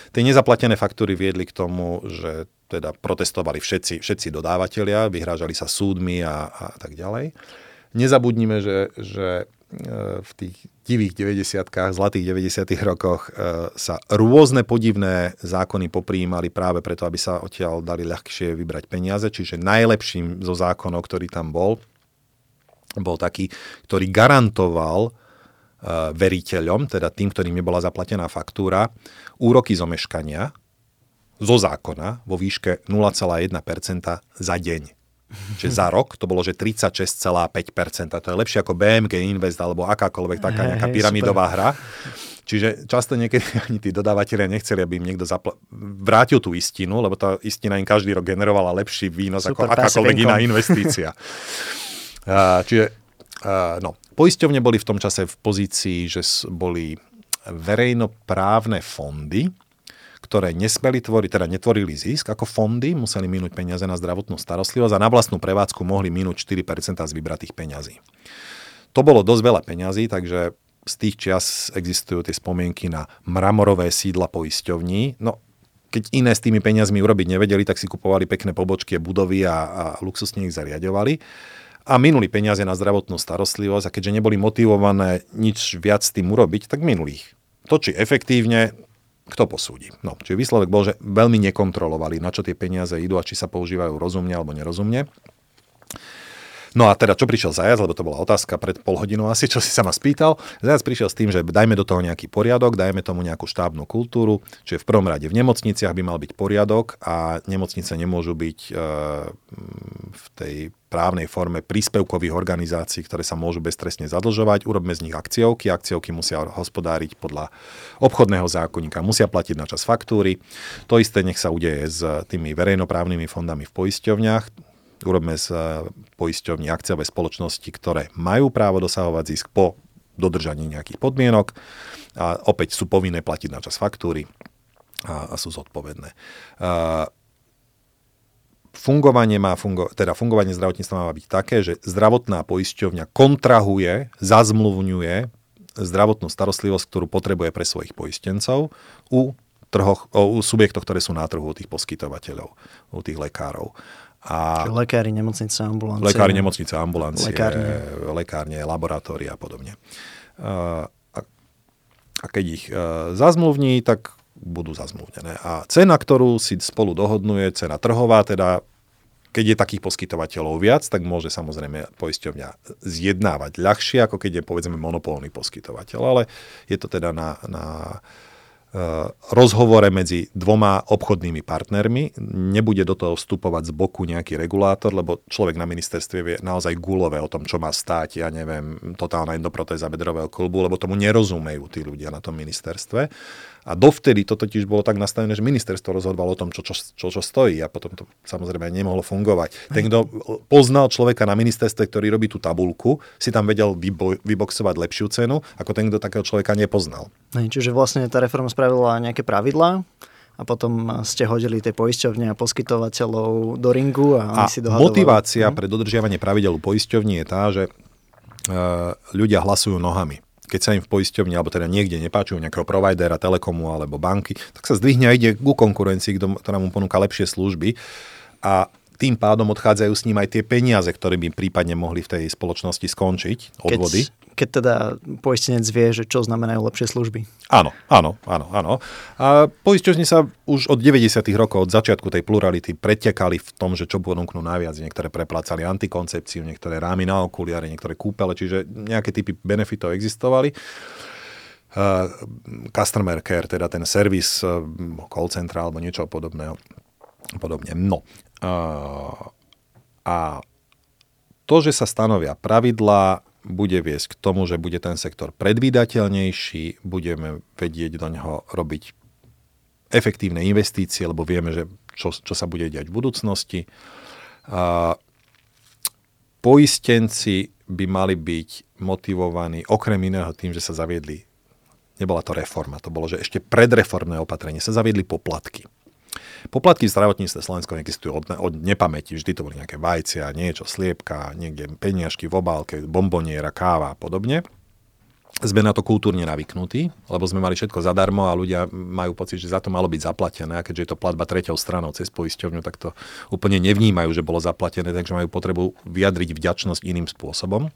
A: Tie nezaplatené faktúry viedli k tomu, že teda protestovali všetci, všetci dodávateľia, vyhrážali sa súdmi a, a tak ďalej. Nezabudnime, že, že v tých divých 90 zlatých 90 rokoch e, sa rôzne podivné zákony popríjmali práve preto, aby sa odtiaľ dali ľahšie vybrať peniaze. Čiže najlepším zo zákonov, ktorý tam bol, bol taký, ktorý garantoval e, veriteľom, teda tým, ktorým nebola zaplatená faktúra, úroky zomeškania zo zákona vo výške 0,1% za deň. Čiže za rok to bolo, že 36,5%. To je lepšie ako BMG Invest alebo akákoľvek taká nejaká pyramidová hra. Čiže často niekedy ani tí dodávateľia nechceli, aby im niekto zapl- vrátil tú istinu, lebo tá istina im každý rok generovala lepší výnos Super, ako akákoľvek iná investícia. čiže no, poisťovne boli v tom čase v pozícii, že boli verejnoprávne fondy, ktoré nesmeli tvoriť, teda netvorili zisk ako fondy, museli minúť peniaze na zdravotnú starostlivosť a na vlastnú prevádzku mohli minúť 4% z vybratých peňazí. To bolo dosť veľa peňazí, takže z tých čias existujú tie spomienky na mramorové sídla poisťovní. No, keď iné s tými peniazmi urobiť nevedeli, tak si kupovali pekné pobočky, budovy a, a luxusne ich zariadovali a minuli peniaze na zdravotnú starostlivosť a keďže neboli motivované nič viac s tým urobiť, tak minuli ich. To, či efektívne, kto posúdi. No, čiže výsledok bol, že veľmi nekontrolovali, na čo tie peniaze idú a či sa používajú rozumne alebo nerozumne. No a teda, čo prišiel Zajac, lebo to bola otázka pred pol hodinou asi, čo si sa ma spýtal. Zajac prišiel s tým, že dajme do toho nejaký poriadok, dajme tomu nejakú štábnu kultúru, čiže v prvom rade v nemocniciach by mal byť poriadok a nemocnice nemôžu byť e, v tej právnej forme príspevkových organizácií, ktoré sa môžu beztrestne zadlžovať. Urobme z nich akciovky. Akciovky musia hospodáriť podľa obchodného zákonníka, musia platiť na čas faktúry. To isté nech sa udeje s tými verejnoprávnymi fondami v poisťovniach. Urobme z poisťovní akciové spoločnosti, ktoré majú právo dosahovať zisk po dodržaní nejakých podmienok a opäť sú povinné platiť na čas faktúry a, sú zodpovedné. A, fungovanie má fungo- teda fungovanie zdravotníctva má byť také, že zdravotná poisťovňa kontrahuje, zazmluvňuje zdravotnú starostlivosť, ktorú potrebuje pre svojich poistencov u, trhoch, u subjektoch, ktoré sú na trhu, u tých poskytovateľov, u tých lekárov.
B: A Čiže lekári, nemocnice, ambulancie.
A: Lekári, nemocnice, ambulancie, lekárne, lekárne laboratória a podobne. A, a keď ich e, zazmluvní, tak budú zazmluvnené. A cena, ktorú si spolu dohodnú, je cena trhová, teda keď je takých poskytovateľov viac, tak môže samozrejme poisťovňa zjednávať ľahšie, ako keď je povedzme monopolný poskytovateľ, ale je to teda na, na Eh, rozhovore medzi dvoma obchodnými partnermi. Nebude do toho vstupovať z boku nejaký regulátor, lebo človek na ministerstve vie naozaj gulové o tom, čo má stáť, ja neviem, totálna endoprotéza bedrového klubu, lebo tomu nerozumejú tí ľudia na tom ministerstve. A dovtedy to totiž bolo tak nastavené, že ministerstvo rozhodovalo o tom, čo, čo, čo, čo stojí a potom to samozrejme nemohlo fungovať. Ten, kto poznal človeka na ministerstve, ktorý robí tú tabulku, si tam vedel vybo- vyboxovať lepšiu cenu, ako ten, kto takého človeka nepoznal.
B: Čiže vlastne tá reforma spravila nejaké pravidlá, a potom ste hodili tie poisťovne a poskytovateľov do ringu a, a si dohadovali.
A: motivácia hm? pre dodržiavanie pravidel u poisťovní je tá, že uh, ľudia hlasujú nohami keď sa im v poisťovni alebo teda niekde nepáčujú nejakého providera, telekomu alebo banky, tak sa zdvihne a ide ku konkurencii, ktorá mu ponúka lepšie služby. A tým pádom odchádzajú s ním aj tie peniaze, ktoré by prípadne mohli v tej spoločnosti skončiť, odvody.
B: Keď, keď teda poistenec vie, že čo znamenajú lepšie služby.
A: Áno, áno, áno, áno. A poisťovne sa už od 90. rokov, od začiatku tej plurality, pretekali v tom, že čo ponúknú najviac. Niektoré preplácali antikoncepciu, niektoré rámy na okuliare, niektoré kúpele, čiže nejaké typy benefitov existovali. customer care, teda ten servis uh, call centra alebo niečo podobného. Podobne. No. A to, že sa stanovia pravidlá, bude viesť k tomu, že bude ten sektor predvídateľnejší, budeme vedieť do neho robiť efektívne investície, lebo vieme, že čo, čo sa bude diať v budúcnosti. A poistenci by mali byť motivovaní okrem iného tým, že sa zaviedli, nebola to reforma, to bolo, že ešte predreformné opatrenie, sa zaviedli poplatky. Poplatky v zdravotníctve Slovensko existujú od, od nepamäti, vždy to boli nejaké vajcia, niečo, sliepka, niekde peniažky v obálke, bomboniera, káva a podobne sme na to kultúrne navyknutí, lebo sme mali všetko zadarmo a ľudia majú pocit, že za to malo byť zaplatené a keďže je to platba treťou stranou cez poisťovňu, tak to úplne nevnímajú, že bolo zaplatené, takže majú potrebu vyjadriť vďačnosť iným spôsobom.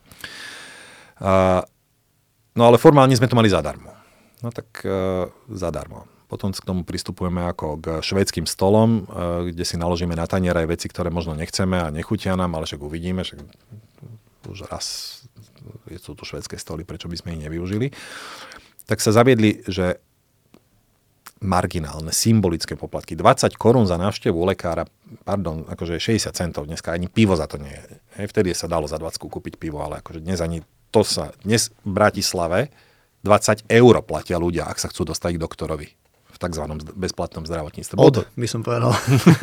A: A, no ale formálne sme to mali zadarmo. No tak e, zadarmo. Potom k tomu pristupujeme ako k švedským stolom, e, kde si naložíme na tanier aj veci, ktoré možno nechceme a nechutia nám, ale však uvidíme, však už raz sú tu švedské stoly, prečo by sme ich nevyužili, tak sa zaviedli, že marginálne, symbolické poplatky. 20 korún za návštevu lekára, pardon, akože 60 centov dneska, ani pivo za to nie je. Vtedy sa dalo za 20 kúpiť pivo, ale akože dnes ani to sa, dnes v Bratislave 20 eur platia ľudia, ak sa chcú dostať k doktorovi tzv. bezplatnom zdravotníctve.
B: Od, by som povedal.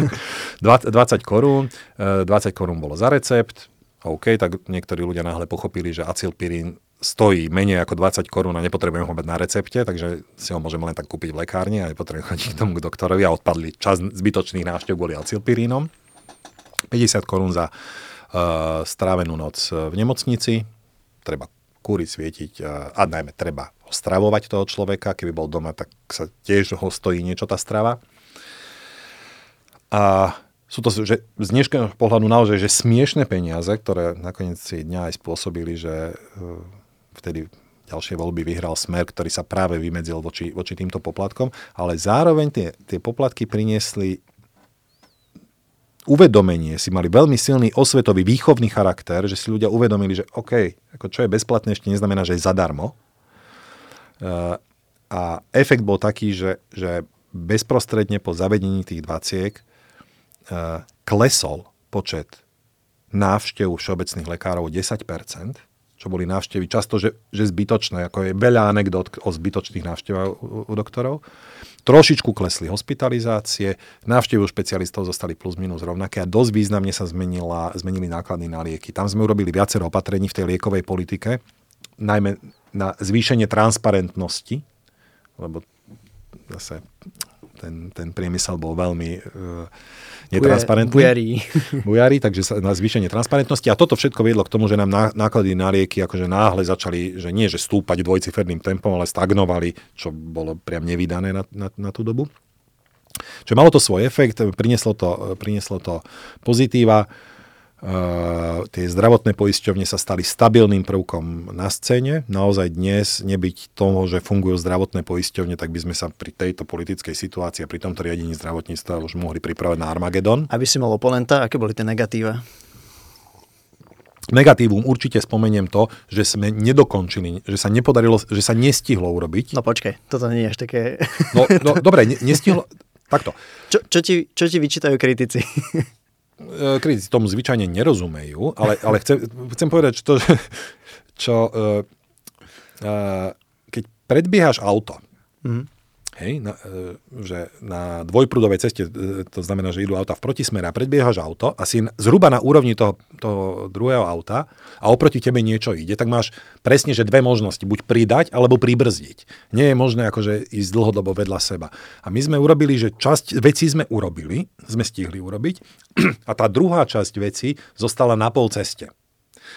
A: 20 korún, 20 eh, korún bolo za recept, OK, tak niektorí ľudia náhle pochopili, že acylpirín stojí menej ako 20 korún a nepotrebujem ho mať na recepte, takže si ho môžeme len tak kúpiť v lekárni a nepotrebujem chodiť k tomu k doktorovi a odpadli čas zbytočných návštev kvôli acylpirínom. 50 korún za uh, strávenú noc v nemocnici, treba kúriť, svietiť uh, a najmä treba stravovať toho človeka, keby bol doma, tak sa tiež ho stojí niečo tá strava. A sú to že z dnešného pohľadu naozaj že smiešné peniaze, ktoré nakoniec si dňa aj spôsobili, že e, vtedy ďalšie voľby vyhral Smer, ktorý sa práve vymedzil voči, voči týmto poplatkom, ale zároveň tie, tie poplatky priniesli uvedomenie, si mali veľmi silný osvetový výchovný charakter, že si ľudia uvedomili, že OK, ako čo je bezplatné ešte neznamená, že je zadarmo. E, a efekt bol taký, že, že bezprostredne po zavedení tých dvaciek Eh, klesol počet návštev všeobecných lekárov 10%, čo boli návštevy často, že, že zbytočné, ako je veľa anekdot o zbytočných návštevách u, u doktorov. Trošičku klesli hospitalizácie, návštevu špecialistov zostali plus minus rovnaké a dosť významne sa zmenila, zmenili náklady na lieky. Tam sme urobili viacero opatrení v tej liekovej politike, najmä na zvýšenie transparentnosti, lebo zase ten, ten priemysel bol veľmi uh, netransparentný.
B: Bujarí.
A: Bujarí, takže sa, na zvýšenie transparentnosti. A toto všetko viedlo k tomu, že nám náklady na lieky akože náhle začali, že nie, že stúpať dvojciferným tempom, ale stagnovali, čo bolo priam nevydané na, na, na tú dobu. Čiže malo to svoj efekt, prinieslo to, prinieslo to pozitíva. Uh, tie zdravotné poisťovne sa stali stabilným prvkom na scéne. Naozaj dnes nebyť toho, že fungujú zdravotné poisťovne, tak by sme sa pri tejto politickej situácii a pri tomto riadení zdravotníctva už mohli pripravať na Armagedon.
B: Aby si mal oponenta, aké boli tie negatíva?
A: Negatívum určite spomeniem to, že sme nedokončili, že sa nepodarilo, že sa nestihlo urobiť.
B: No počkaj, toto nie je až také...
A: No, no dobre, nestihlo... Takto.
B: Čo, čo, ti, čo ti vyčítajú kritici?
A: E, kritici tomu zvyčajne nerozumejú, ale, ale chcem, chcem povedať, čo, čo uh, uh, keď predbiehaš auto, mm-hmm. Hej, na, uh, že na dvojprúdovej ceste, uh, to znamená, že idú auta v protismere a predbiehaš auto a si zhruba na úrovni toho, toho druhého auta a oproti tebe niečo ide, tak máš presne, že dve možnosti, buď pridať alebo pribrzdiť. Nie je možné akože ísť dlhodobo vedľa seba. A my sme urobili, že časť vecí sme urobili, sme stihli urobiť a tá druhá časť veci zostala na pol ceste.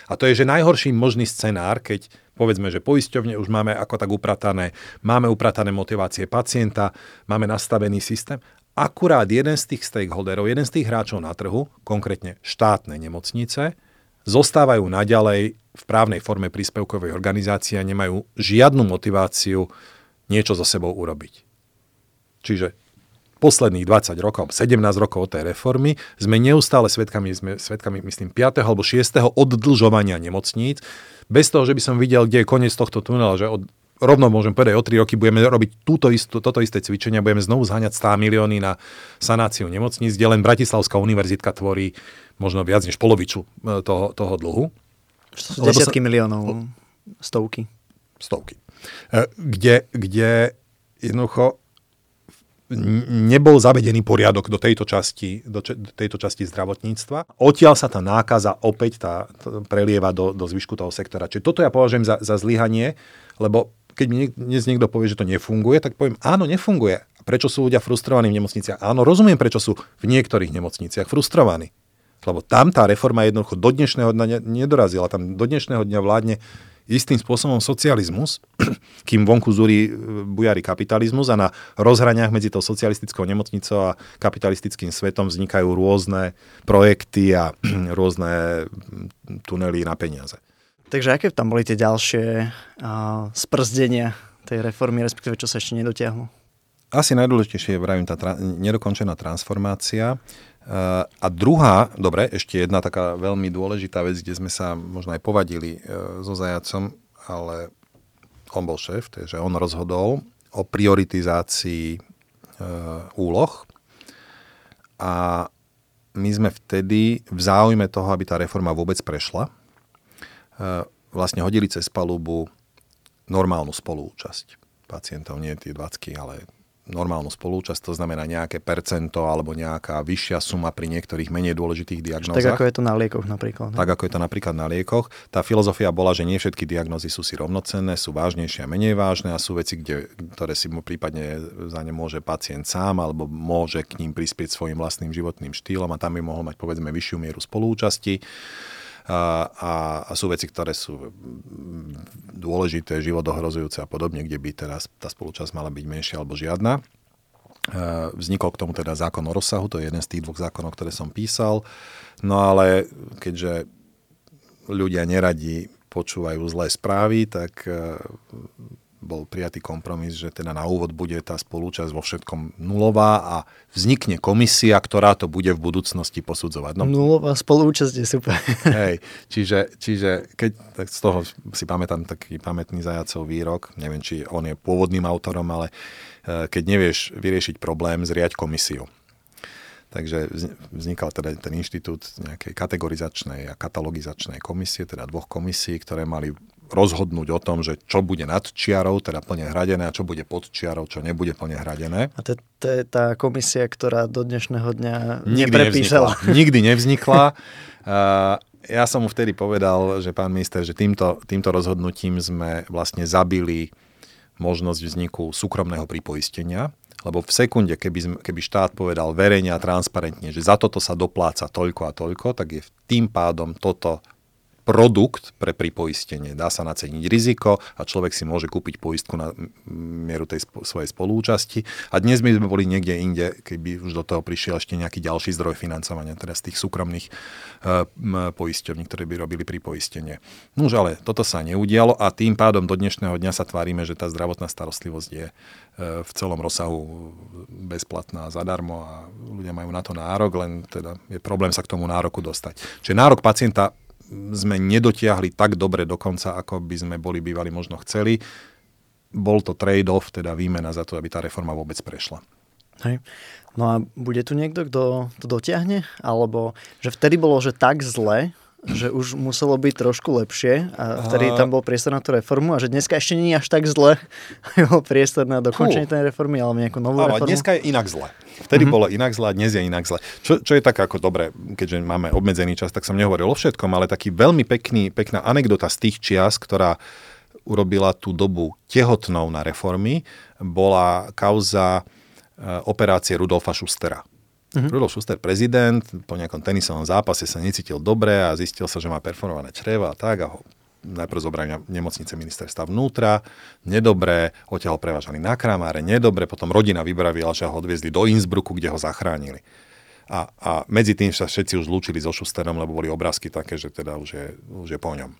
A: A to je, že najhorší možný scenár, keď povedzme, že poisťovne už máme ako tak upratané, máme upratané motivácie pacienta, máme nastavený systém, akurát jeden z tých stakeholderov, jeden z tých hráčov na trhu, konkrétne štátne nemocnice, zostávajú naďalej v právnej forme príspevkovej organizácie a nemajú žiadnu motiváciu niečo so sebou urobiť. Čiže posledných 20 rokov, 17 rokov od tej reformy, sme neustále svetkami, sme svetkami, myslím, 5. alebo 6. oddlžovania nemocníc, bez toho, že by som videl, kde je koniec tohto tunela, že od rovno môžem povedať, o 3 roky budeme robiť túto istú, toto isté cvičenia, budeme znovu zháňať 100 milióny na sanáciu nemocníc, kde len Bratislavská univerzitka tvorí možno viac než poloviču e, toho, toho dlhu.
B: Sú desiatky sa, miliónov, stovky.
A: Stovky. E, kde, kde jednoducho nebol zavedený poriadok do tejto časti, do, č- do tejto časti zdravotníctva. Odtiaľ sa tá nákaza opäť tá prelieva do, do zvyšku toho sektora. Čiže toto ja považujem za, za zlyhanie, lebo keď mi dnes niekto povie, že to nefunguje, tak poviem, áno, nefunguje. Prečo sú ľudia frustrovaní v nemocniciach? Áno, rozumiem, prečo sú v niektorých nemocniciach frustrovaní. Lebo tam tá reforma jednoducho do dnešného dňa nedorazila. Tam do dnešného dňa vládne istým spôsobom socializmus, kým vonku zúri e, bujari kapitalizmus a na rozhraniach medzi tou socialistickou nemocnicou a kapitalistickým svetom vznikajú rôzne projekty a rôzne tunely na peniaze.
B: Takže aké tam boli tie ďalšie uh, sprzdenia tej reformy, respektíve čo sa ešte nedotiahlo?
A: Asi najdôležitejšie je, vravím, tá tra- nedokončená transformácia. Uh, a druhá, dobre, ešte jedna taká veľmi dôležitá vec, kde sme sa možno aj povadili uh, so Zajacom, ale on bol šéf, takže on rozhodol o prioritizácii uh, úloh a my sme vtedy v záujme toho, aby tá reforma vôbec prešla, vlastne hodili cez palubu normálnu spolúčasť pacientov, nie tie 20, ale normálnu spolúčasť, to znamená nejaké percento alebo nejaká vyššia suma pri niektorých menej dôležitých diagnózach.
B: Tak ako je to na liekoch napríklad.
A: Ne? Tak ako je to napríklad na liekoch. Tá filozofia bola, že nie všetky diagnózy sú si rovnocenné, sú vážnejšie a menej vážne a sú veci, kde, ktoré si mu prípadne za ne môže pacient sám alebo môže k ním prispieť svojim vlastným životným štýlom a tam by mohol mať povedzme vyššiu mieru spolúčasti a, a, sú veci, ktoré sú dôležité, životohrozujúce a podobne, kde by teraz tá spolúčasť mala byť menšia alebo žiadna. Vznikol k tomu teda zákon o rozsahu, to je jeden z tých dvoch zákonov, ktoré som písal. No ale keďže ľudia neradi počúvajú zlé správy, tak bol prijatý kompromis, že teda na úvod bude tá spolúčasť vo všetkom nulová a vznikne komisia, ktorá to bude v budúcnosti posudzovať.
B: No, nulová spolúčasť je super.
A: Hej, čiže, čiže keď tak z toho si pamätám taký pamätný zajacov výrok, neviem, či on je pôvodným autorom, ale e, keď nevieš vyriešiť problém, zriať komisiu. Takže vznikal teda ten inštitút nejakej kategorizačnej a katalogizačnej komisie, teda dvoch komisí, ktoré mali rozhodnúť o tom, že čo bude nad čiarou, teda plne hradené a čo bude pod čiarou, čo nebude plne hradené.
B: A to, to je tá komisia, ktorá do dnešného dňa
A: nikdy
B: neprepísala.
A: Nevznikla. Nikdy nevznikla. Ja som mu vtedy povedal, že pán minister, že týmto, týmto rozhodnutím sme vlastne zabili možnosť vzniku súkromného pripoistenia, lebo v sekunde, keby, keby štát povedal verejne a transparentne, že za toto sa dopláca toľko a toľko, tak je tým pádom toto produkt pre pripoistenie. Dá sa naceniť riziko a človek si môže kúpiť poistku na mieru tej sp- svojej spolúčasti. A dnes by sme boli niekde inde, keby už do toho prišiel ešte nejaký ďalší zdroj financovania, teda z tých súkromných uh, poisťovní, ktoré by robili pripoistenie. No už ale toto sa neudialo a tým pádom do dnešného dňa sa tvárime, že tá zdravotná starostlivosť je uh, v celom rozsahu bezplatná zadarmo a ľudia majú na to nárok, len teda je problém sa k tomu nároku dostať. Čiže nárok pacienta sme nedotiahli tak dobre dokonca, ako by sme boli bývali možno chceli. Bol to trade-off, teda výmena za to, aby tá reforma vôbec prešla.
B: Hej. No a bude tu niekto, kto to dotiahne? Alebo že vtedy bolo, že tak zle, že už muselo byť trošku lepšie a vtedy tam bol priestor na tú reformu a že dneska ešte nie je až tak zle bol priestor na dokončenie tej reformy alebo nejakú novú
A: Ale
B: reformu.
A: dneska je inak zle. Vtedy uh-huh. bolo inak zle a dnes je inak zle. Čo, čo je tak ako dobre, keďže máme obmedzený čas, tak som nehovoril o všetkom, ale taký veľmi pekný, pekná anekdota z tých čias, ktorá urobila tú dobu tehotnou na reformy, bola kauza e, operácie Rudolfa Schustera. Uh-huh. Rudolf Schuster, prezident, po nejakom tenisovom zápase sa necítil dobre a zistil sa, že má performované čreva a tak a ho najprv zobrali na nemocnice ministerstva vnútra, nedobré, odtiaľ prevážali na Kramáre, nedobre, potom rodina vybravila, že ho odviezli do Innsbrucku, kde ho zachránili. A, a medzi tým sa všetci už zlúčili so Schusterom, lebo boli obrázky také, že teda už je, už je po ňom.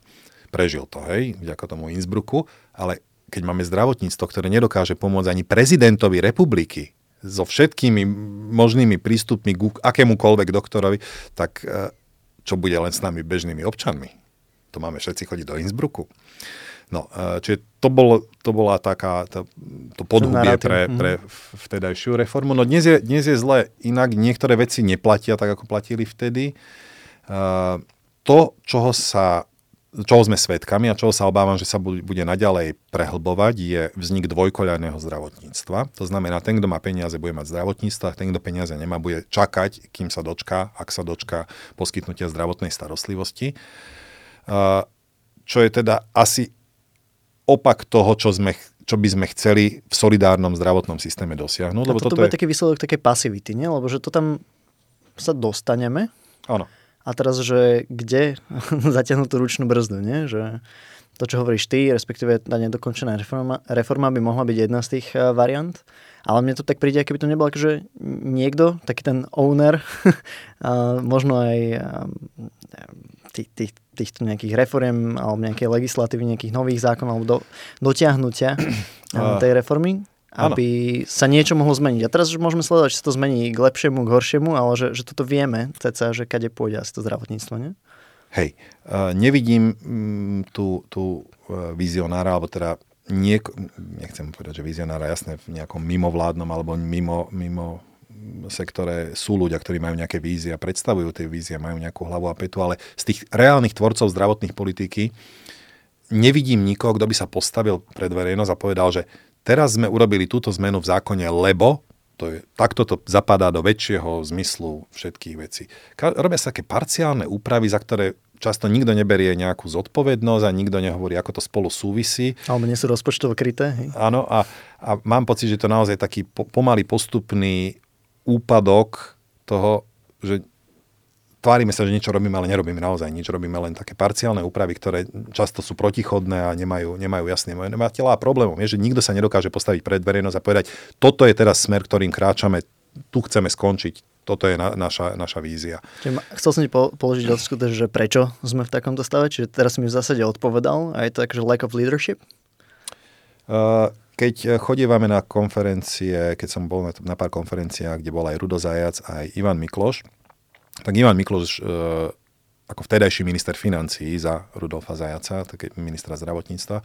A: Prežil to, hej, vďaka tomu Innsbrucku, ale keď máme zdravotníctvo, ktoré nedokáže pomôcť ani prezidentovi republiky, so všetkými možnými prístupmi k akémukoľvek doktorovi, tak e, čo bude len s nami bežnými občanmi? To máme všetci chodiť do Innsbrucku. No, e, čiže to, bol, to bola taká, to, to podhubie pre, mhm. pre vtedajšiu reformu. No dnes je, dnes je zle, inak niektoré veci neplatia tak, ako platili vtedy. Uh, to, čoho sa čoho sme svedkami a čoho sa obávam, že sa bude naďalej prehlbovať, je vznik dvojkoľajného zdravotníctva. To znamená, ten, kto má peniaze, bude mať zdravotníctvo a ten, kto peniaze nemá, bude čakať, kým sa dočká, ak sa dočká poskytnutia zdravotnej starostlivosti. Čo je teda asi opak toho, čo, sme, čo by sme chceli v solidárnom zdravotnom systéme dosiahnuť.
B: Lebo toto, toto bude je... taký výsledok takej pasivity, nie? lebo že to tam sa dostaneme.
A: Áno
B: a teraz, že kde zatiahnuť tú ručnú brzdu, nie? Že to, čo hovoríš ty, respektíve tá nedokončená reforma, reforma by mohla byť jedna z tých uh, variant. Ale mne to tak príde, keby to nebol že niekto, taký ten owner, uh, možno aj uh, tých, tých, týchto nejakých reforiem alebo nejakej legislatívy, nejakých nových zákonov alebo do, dotiahnutia tej reformy, aby ano. sa niečo mohlo zmeniť. A teraz už môžeme sledovať, či sa to zmení k lepšiemu, k horšiemu, ale že, že toto vieme, ceca, že kade pôjde asi to zdravotníctvo, nie?
A: Hej, uh, nevidím mm, tú, tú uh, vizionára, alebo teda niek- nechcem povedať, že vizionára, jasné, v nejakom mimovládnom alebo mimo, mimo sektore sú ľudia, ktorí majú nejaké vízie a predstavujú tie vízie, majú nejakú hlavu a petu, ale z tých reálnych tvorcov zdravotných politiky nevidím nikoho, kto by sa postavil pred verejnosť a povedal, že Teraz sme urobili túto zmenu v zákone, lebo to je, takto to zapadá do väčšieho zmyslu všetkých vecí. Robia sa také parciálne úpravy, za ktoré často nikto neberie nejakú zodpovednosť a nikto nehovorí, ako to spolu súvisí.
B: Alebo nie sú rozpočtovo kryté. Hej?
A: Áno, a, a mám pocit, že to naozaj taký po, pomalý postupný úpadok toho, že tvárime sa, že niečo robíme, ale nerobíme naozaj nič. Robíme len také parciálne úpravy, ktoré často sú protichodné a nemajú, nemajú jasný menovateľ. A problémom je, že nikto sa nedokáže postaviť pred verejnosť a povedať, toto je teraz smer, ktorým kráčame, tu chceme skončiť. Toto je na, naša, naša vízia.
B: Čiže chcel som ti po, položiť otázku, že prečo sme v takomto stave? Čiže teraz mi v zásade odpovedal a je to akože lack of leadership?
A: Uh, keď chodívame na konferencie, keď som bol na, na pár konferenciách, kde bol aj Rudo Zajac, aj Ivan Mikloš, tak Ivan Mikloš e, ako vtedajší minister financí za Rudolfa Zajaca, také ministra zdravotníctva,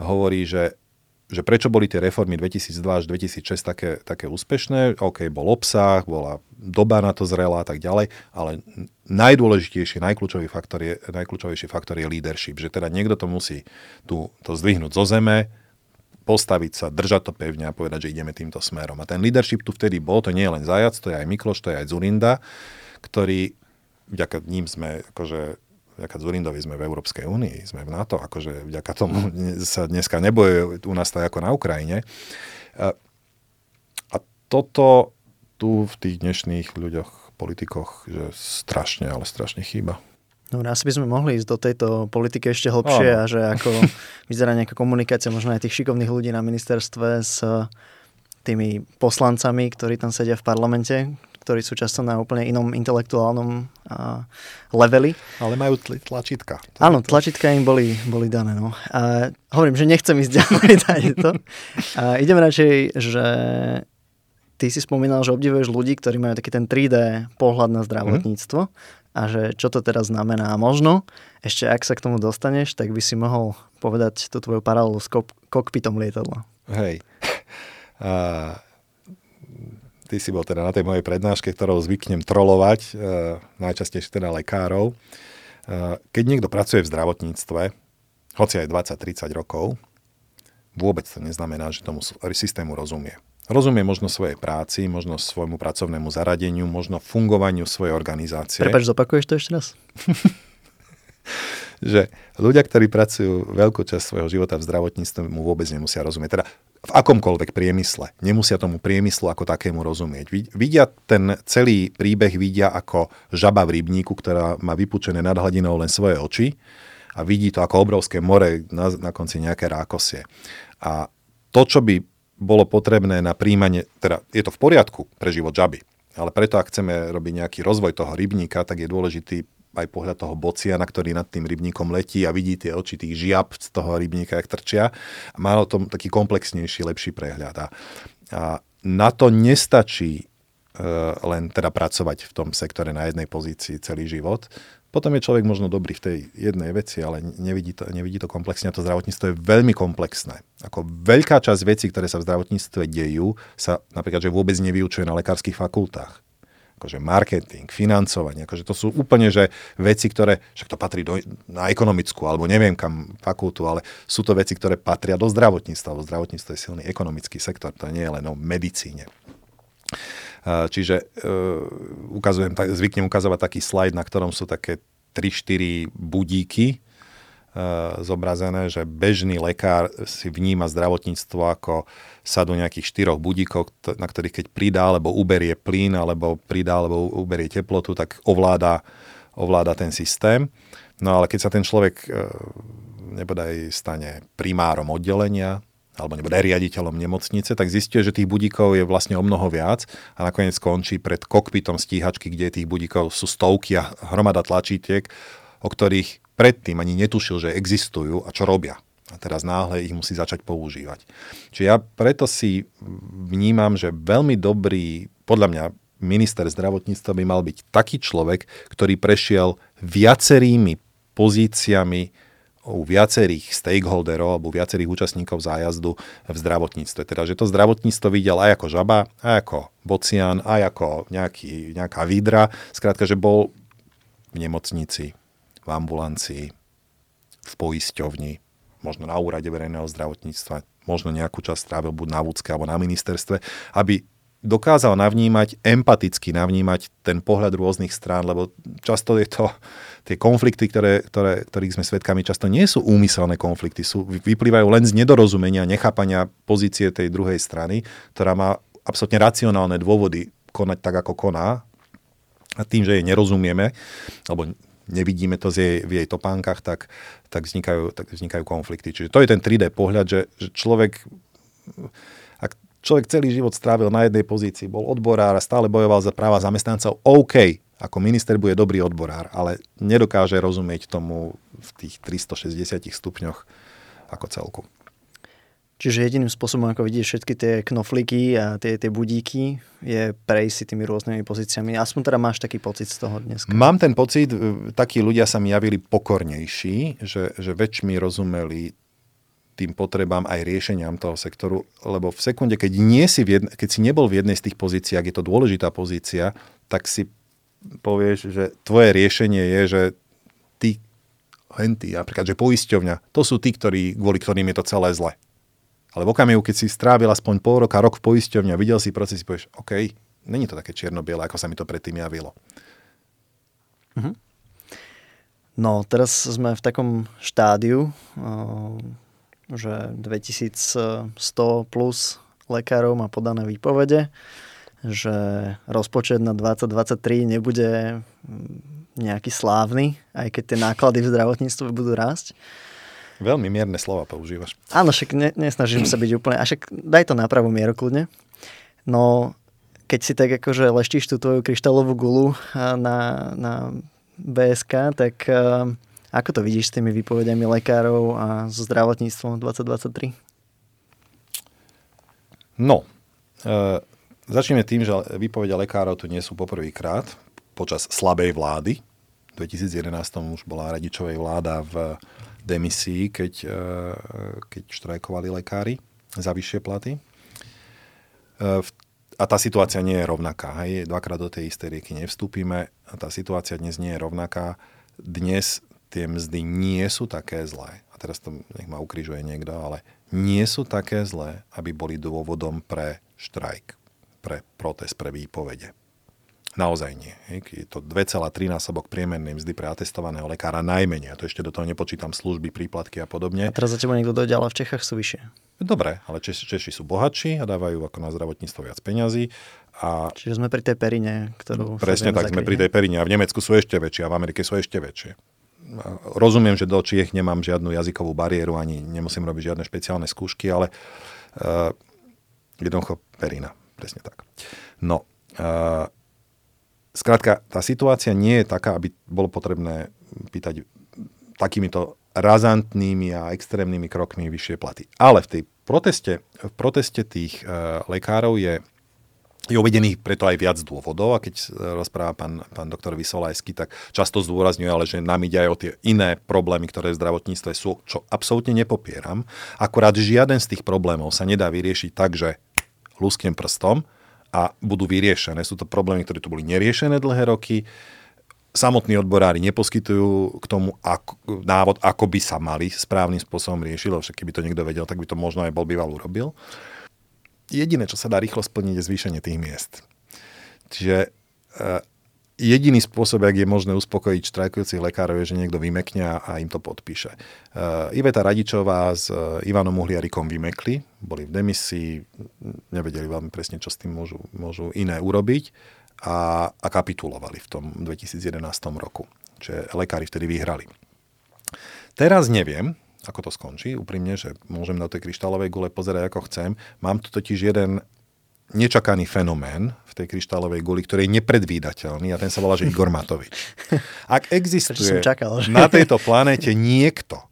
A: hovorí, že, že prečo boli tie reformy 2002 až 2006 také, také úspešné. OK, bol obsah, bola doba na to zrela a tak ďalej, ale najdôležitejší, najkľúčový faktor je, najkľúčovejší faktor je leadership, že teda niekto to musí tu, to zdvihnúť zo zeme, postaviť sa, držať to pevne a povedať, že ideme týmto smerom. A ten leadership tu vtedy bol, to nie je len Zajac, to je aj Mikloš, to je aj Zurinda ktorí, vďaka ním sme, akože, vďaka Zurindovi sme v Európskej únii, sme v NATO, akože vďaka tomu sa dneska neboje u nás tak ako na Ukrajine. A, a toto tu v tých dnešných ľuďoch, politikoch, že strašne, ale strašne chýba.
B: No, asi by sme mohli ísť do tejto politiky ešte hlbšie a že ako vyzerá nejaká komunikácia možno aj tých šikovných ľudí na ministerstve s tými poslancami, ktorí tam sedia v parlamente, ktorí sú často na úplne inom intelektuálnom uh, leveli.
A: Ale majú tl- tlačítka.
B: Áno, tlačítka im boli, boli dané. No. A hovorím, že nechcem ísť ďalej to. A ideme radšej, že ty si spomínal, že obdivuješ ľudí, ktorí majú taký ten 3D pohľad na zdravotníctvo mm. a že čo to teraz znamená. A možno, ešte ak sa k tomu dostaneš, tak by si mohol povedať tú tvoju paralelu s kok- kokpitom lietadla.
A: Hej. Uh, ty si bol teda na tej mojej prednáške, ktorou zvyknem trolovať, e, najčastejšie teda lekárov. E, keď niekto pracuje v zdravotníctve, hoci aj 20-30 rokov, vôbec to neznamená, že tomu systému rozumie. Rozumie možno svojej práci, možno svojmu pracovnému zaradeniu, možno fungovaniu svojej organizácie.
B: Prepač, zopakuješ to ešte raz?
A: že ľudia, ktorí pracujú veľkú časť svojho života v zdravotníctve, mu vôbec nemusia rozumieť. Teda v akomkoľvek priemysle. Nemusia tomu priemyslu ako takému rozumieť. Vidia ten celý príbeh vidia ako žaba v rybníku, ktorá má vypučené nad hladinou len svoje oči a vidí to ako obrovské more, na, na konci nejaké rákosie. A to, čo by bolo potrebné na príjmanie, teda je to v poriadku pre život žaby, ale preto, ak chceme robiť nejaký rozvoj toho rybníka, tak je dôležitý aj pohľad toho bociana, ktorý nad tým rybníkom letí a vidí tie oči tých žiab z toho rybníka, jak trčia. A má o tom taký komplexnejší, lepší prehľad. A, na to nestačí uh, len teda pracovať v tom sektore na jednej pozícii celý život. Potom je človek možno dobrý v tej jednej veci, ale nevidí to, nevidí to komplexne a to zdravotníctvo je veľmi komplexné. Ako veľká časť vecí, ktoré sa v zdravotníctve dejú, sa napríklad že vôbec nevyučuje na lekárskych fakultách akože marketing, financovanie, akože to sú úplne že veci, ktoré, však to patrí do, na ekonomickú, alebo neviem kam fakultu, ale sú to veci, ktoré patria do zdravotníctva, lebo zdravotníctvo je silný ekonomický sektor, to nie je len o medicíne. Čiže uh, ukazujem, zvyknem ukazovať taký slajd, na ktorom sú také 3-4 budíky zobrazené, že bežný lekár si vníma zdravotníctvo ako sa do nejakých štyroch budíkov, na ktorých keď pridá alebo uberie plyn, alebo pridá alebo uberie teplotu, tak ovláda, ovláda ten systém. No ale keď sa ten človek uh, nebodaj stane primárom oddelenia, alebo nebude riaditeľom nemocnice, tak zistuje, že tých budíkov je vlastne o mnoho viac a nakoniec skončí pred kokpitom stíhačky, kde tých budíkov sú stovky a hromada tlačítiek, o ktorých predtým ani netušil, že existujú a čo robia. A teraz náhle ich musí začať používať. Čiže ja preto si vnímam, že veľmi dobrý, podľa mňa, minister zdravotníctva by mal byť taký človek, ktorý prešiel viacerými pozíciami u viacerých stakeholderov alebo viacerých účastníkov zájazdu v zdravotníctve. Teda, že to zdravotníctvo videl aj ako žaba, aj ako bocian, aj ako nejaký, nejaká vidra. Skrátka, že bol v nemocnici, v ambulancii, v poisťovni, možno na úrade verejného zdravotníctva, možno nejakú časť strávil buď na vúcke alebo na ministerstve, aby dokázal navnímať, empaticky navnímať ten pohľad rôznych strán, lebo často je to, tie konflikty, ktoré, ktoré, ktorých sme svedkami, často nie sú úmyselné konflikty, sú, vyplývajú len z nedorozumenia, nechápania pozície tej druhej strany, ktorá má absolútne racionálne dôvody konať tak, ako koná. A tým, že jej nerozumieme, alebo nevidíme to z jej, v jej topánkach, tak, tak, vznikajú, tak vznikajú konflikty. Čiže to je ten 3D pohľad, že, že človek človek celý život strávil na jednej pozícii, bol odborár a stále bojoval za práva zamestnancov, OK, ako minister bude dobrý odborár, ale nedokáže rozumieť tomu v tých 360 stupňoch ako celku.
B: Čiže jediným spôsobom, ako vidieť všetky tie knofliky a tie, tie budíky, je prejsť si tými rôznymi pozíciami. Aspoň teda máš taký pocit z toho dnes.
A: Mám ten pocit, takí ľudia sa mi javili pokornejší, že, že väčšmi rozumeli tým potrebám aj riešeniam toho sektoru, lebo v sekunde, keď, nie si v jedne, keď si nebol v jednej z tých pozícií, ak je to dôležitá pozícia, tak si povieš, že tvoje riešenie je, že ty, henty, napríklad, že poisťovňa, to sú tí, ktorí, kvôli ktorým je to celé zle. Ale v okamihu, keď si strávil aspoň pol roka, rok v poisťovňa, videl si proces, si povieš, OK, není to také čierno-biele, ako sa mi to predtým javilo.
B: Mhm. No, teraz sme v takom štádiu, že 2100 plus lekárov má podané výpovede, že rozpočet na 2023 nebude nejaký slávny, aj keď tie náklady v zdravotníctve budú rásť.
A: Veľmi mierne slova používaš.
B: Áno, však ne, nesnažím sa byť úplne, a však daj to na pravú mieru kľudne. No, keď si tak akože leštíš tú tvoju kryštálovú gulu na, na BSK, tak uh, ako to vidíš s tými výpovediami lekárov a so zdravotníctvom 2023?
A: No, e, začneme tým, že výpovede lekárov tu nie sú poprvýkrát počas slabej vlády. V 2011 už bola radičovej vláda v demisii, keď, e, keď štrajkovali lekári za vyššie platy. E, a tá situácia nie je rovnaká. Hej. Dvakrát do tej istej rieky nevstúpime. A tá situácia dnes nie je rovnaká. Dnes tie mzdy nie sú také zlé, a teraz to nech ma ukrižuje niekto, ale nie sú také zlé, aby boli dôvodom pre štrajk, pre protest, pre výpovede. Naozaj nie. Je to 2,3 násobok priemernej mzdy pre atestovaného lekára najmenej. A to ešte do toho nepočítam služby, príplatky a podobne.
B: A teraz za teba niekto dojde, ale v Čechách sú vyššie.
A: Dobre, ale Češi, Češi sú bohatší a dávajú ako na zdravotníctvo viac peňazí. A
B: Čiže sme pri tej perine, ktorú...
A: Presne tak, sme pri tej perine a v Nemecku sú ešte väčšie a v Amerike sú ešte väčšie rozumiem, že do Čiech nemám žiadnu jazykovú bariéru, ani nemusím robiť žiadne špeciálne skúšky, ale uh, jednoducho perina, presne tak. No, uh, skrátka, tá situácia nie je taká, aby bolo potrebné pýtať takýmito razantnými a extrémnymi krokmi vyššie platy. Ale v tej proteste, v proteste tých uh, lekárov je je uvedený preto aj viac dôvodov a keď rozpráva pán, pán doktor Vysolajský, tak často zdôrazňuje, ale že nám ide aj o tie iné problémy, ktoré v zdravotníctve sú, čo absolútne nepopieram. Akurát žiaden z tých problémov sa nedá vyriešiť tak, že lusknem prstom a budú vyriešené. Sú to problémy, ktoré tu boli neriešené dlhé roky. Samotní odborári neposkytujú k tomu ako, návod, ako by sa mali správnym spôsobom riešiť, lebo však keby to niekto vedel, tak by to možno aj bol býval urobil jediné, čo sa dá rýchlo splniť, je zvýšenie tých miest. Čiže uh, jediný spôsob, ak je možné uspokojiť štrajkujúcich lekárov, je, že niekto vymekne a im to podpíše. Uh, Iveta Radičová s uh, Ivanom Uhliarikom vymekli, boli v demisii, nevedeli veľmi presne, čo s tým môžu, môžu iné urobiť a, a kapitulovali v tom 2011 roku. Čiže lekári vtedy vyhrali. Teraz neviem, ako to skončí, úprimne, že môžem na tej kryštálovej gule pozerať ako chcem. Mám tu totiž jeden nečakaný fenomén v tej kryštálovej guli, ktorý je nepredvídateľný a ten sa volá, že Igor Matovič. Ak existuje čakal, že... na tejto planéte niekto,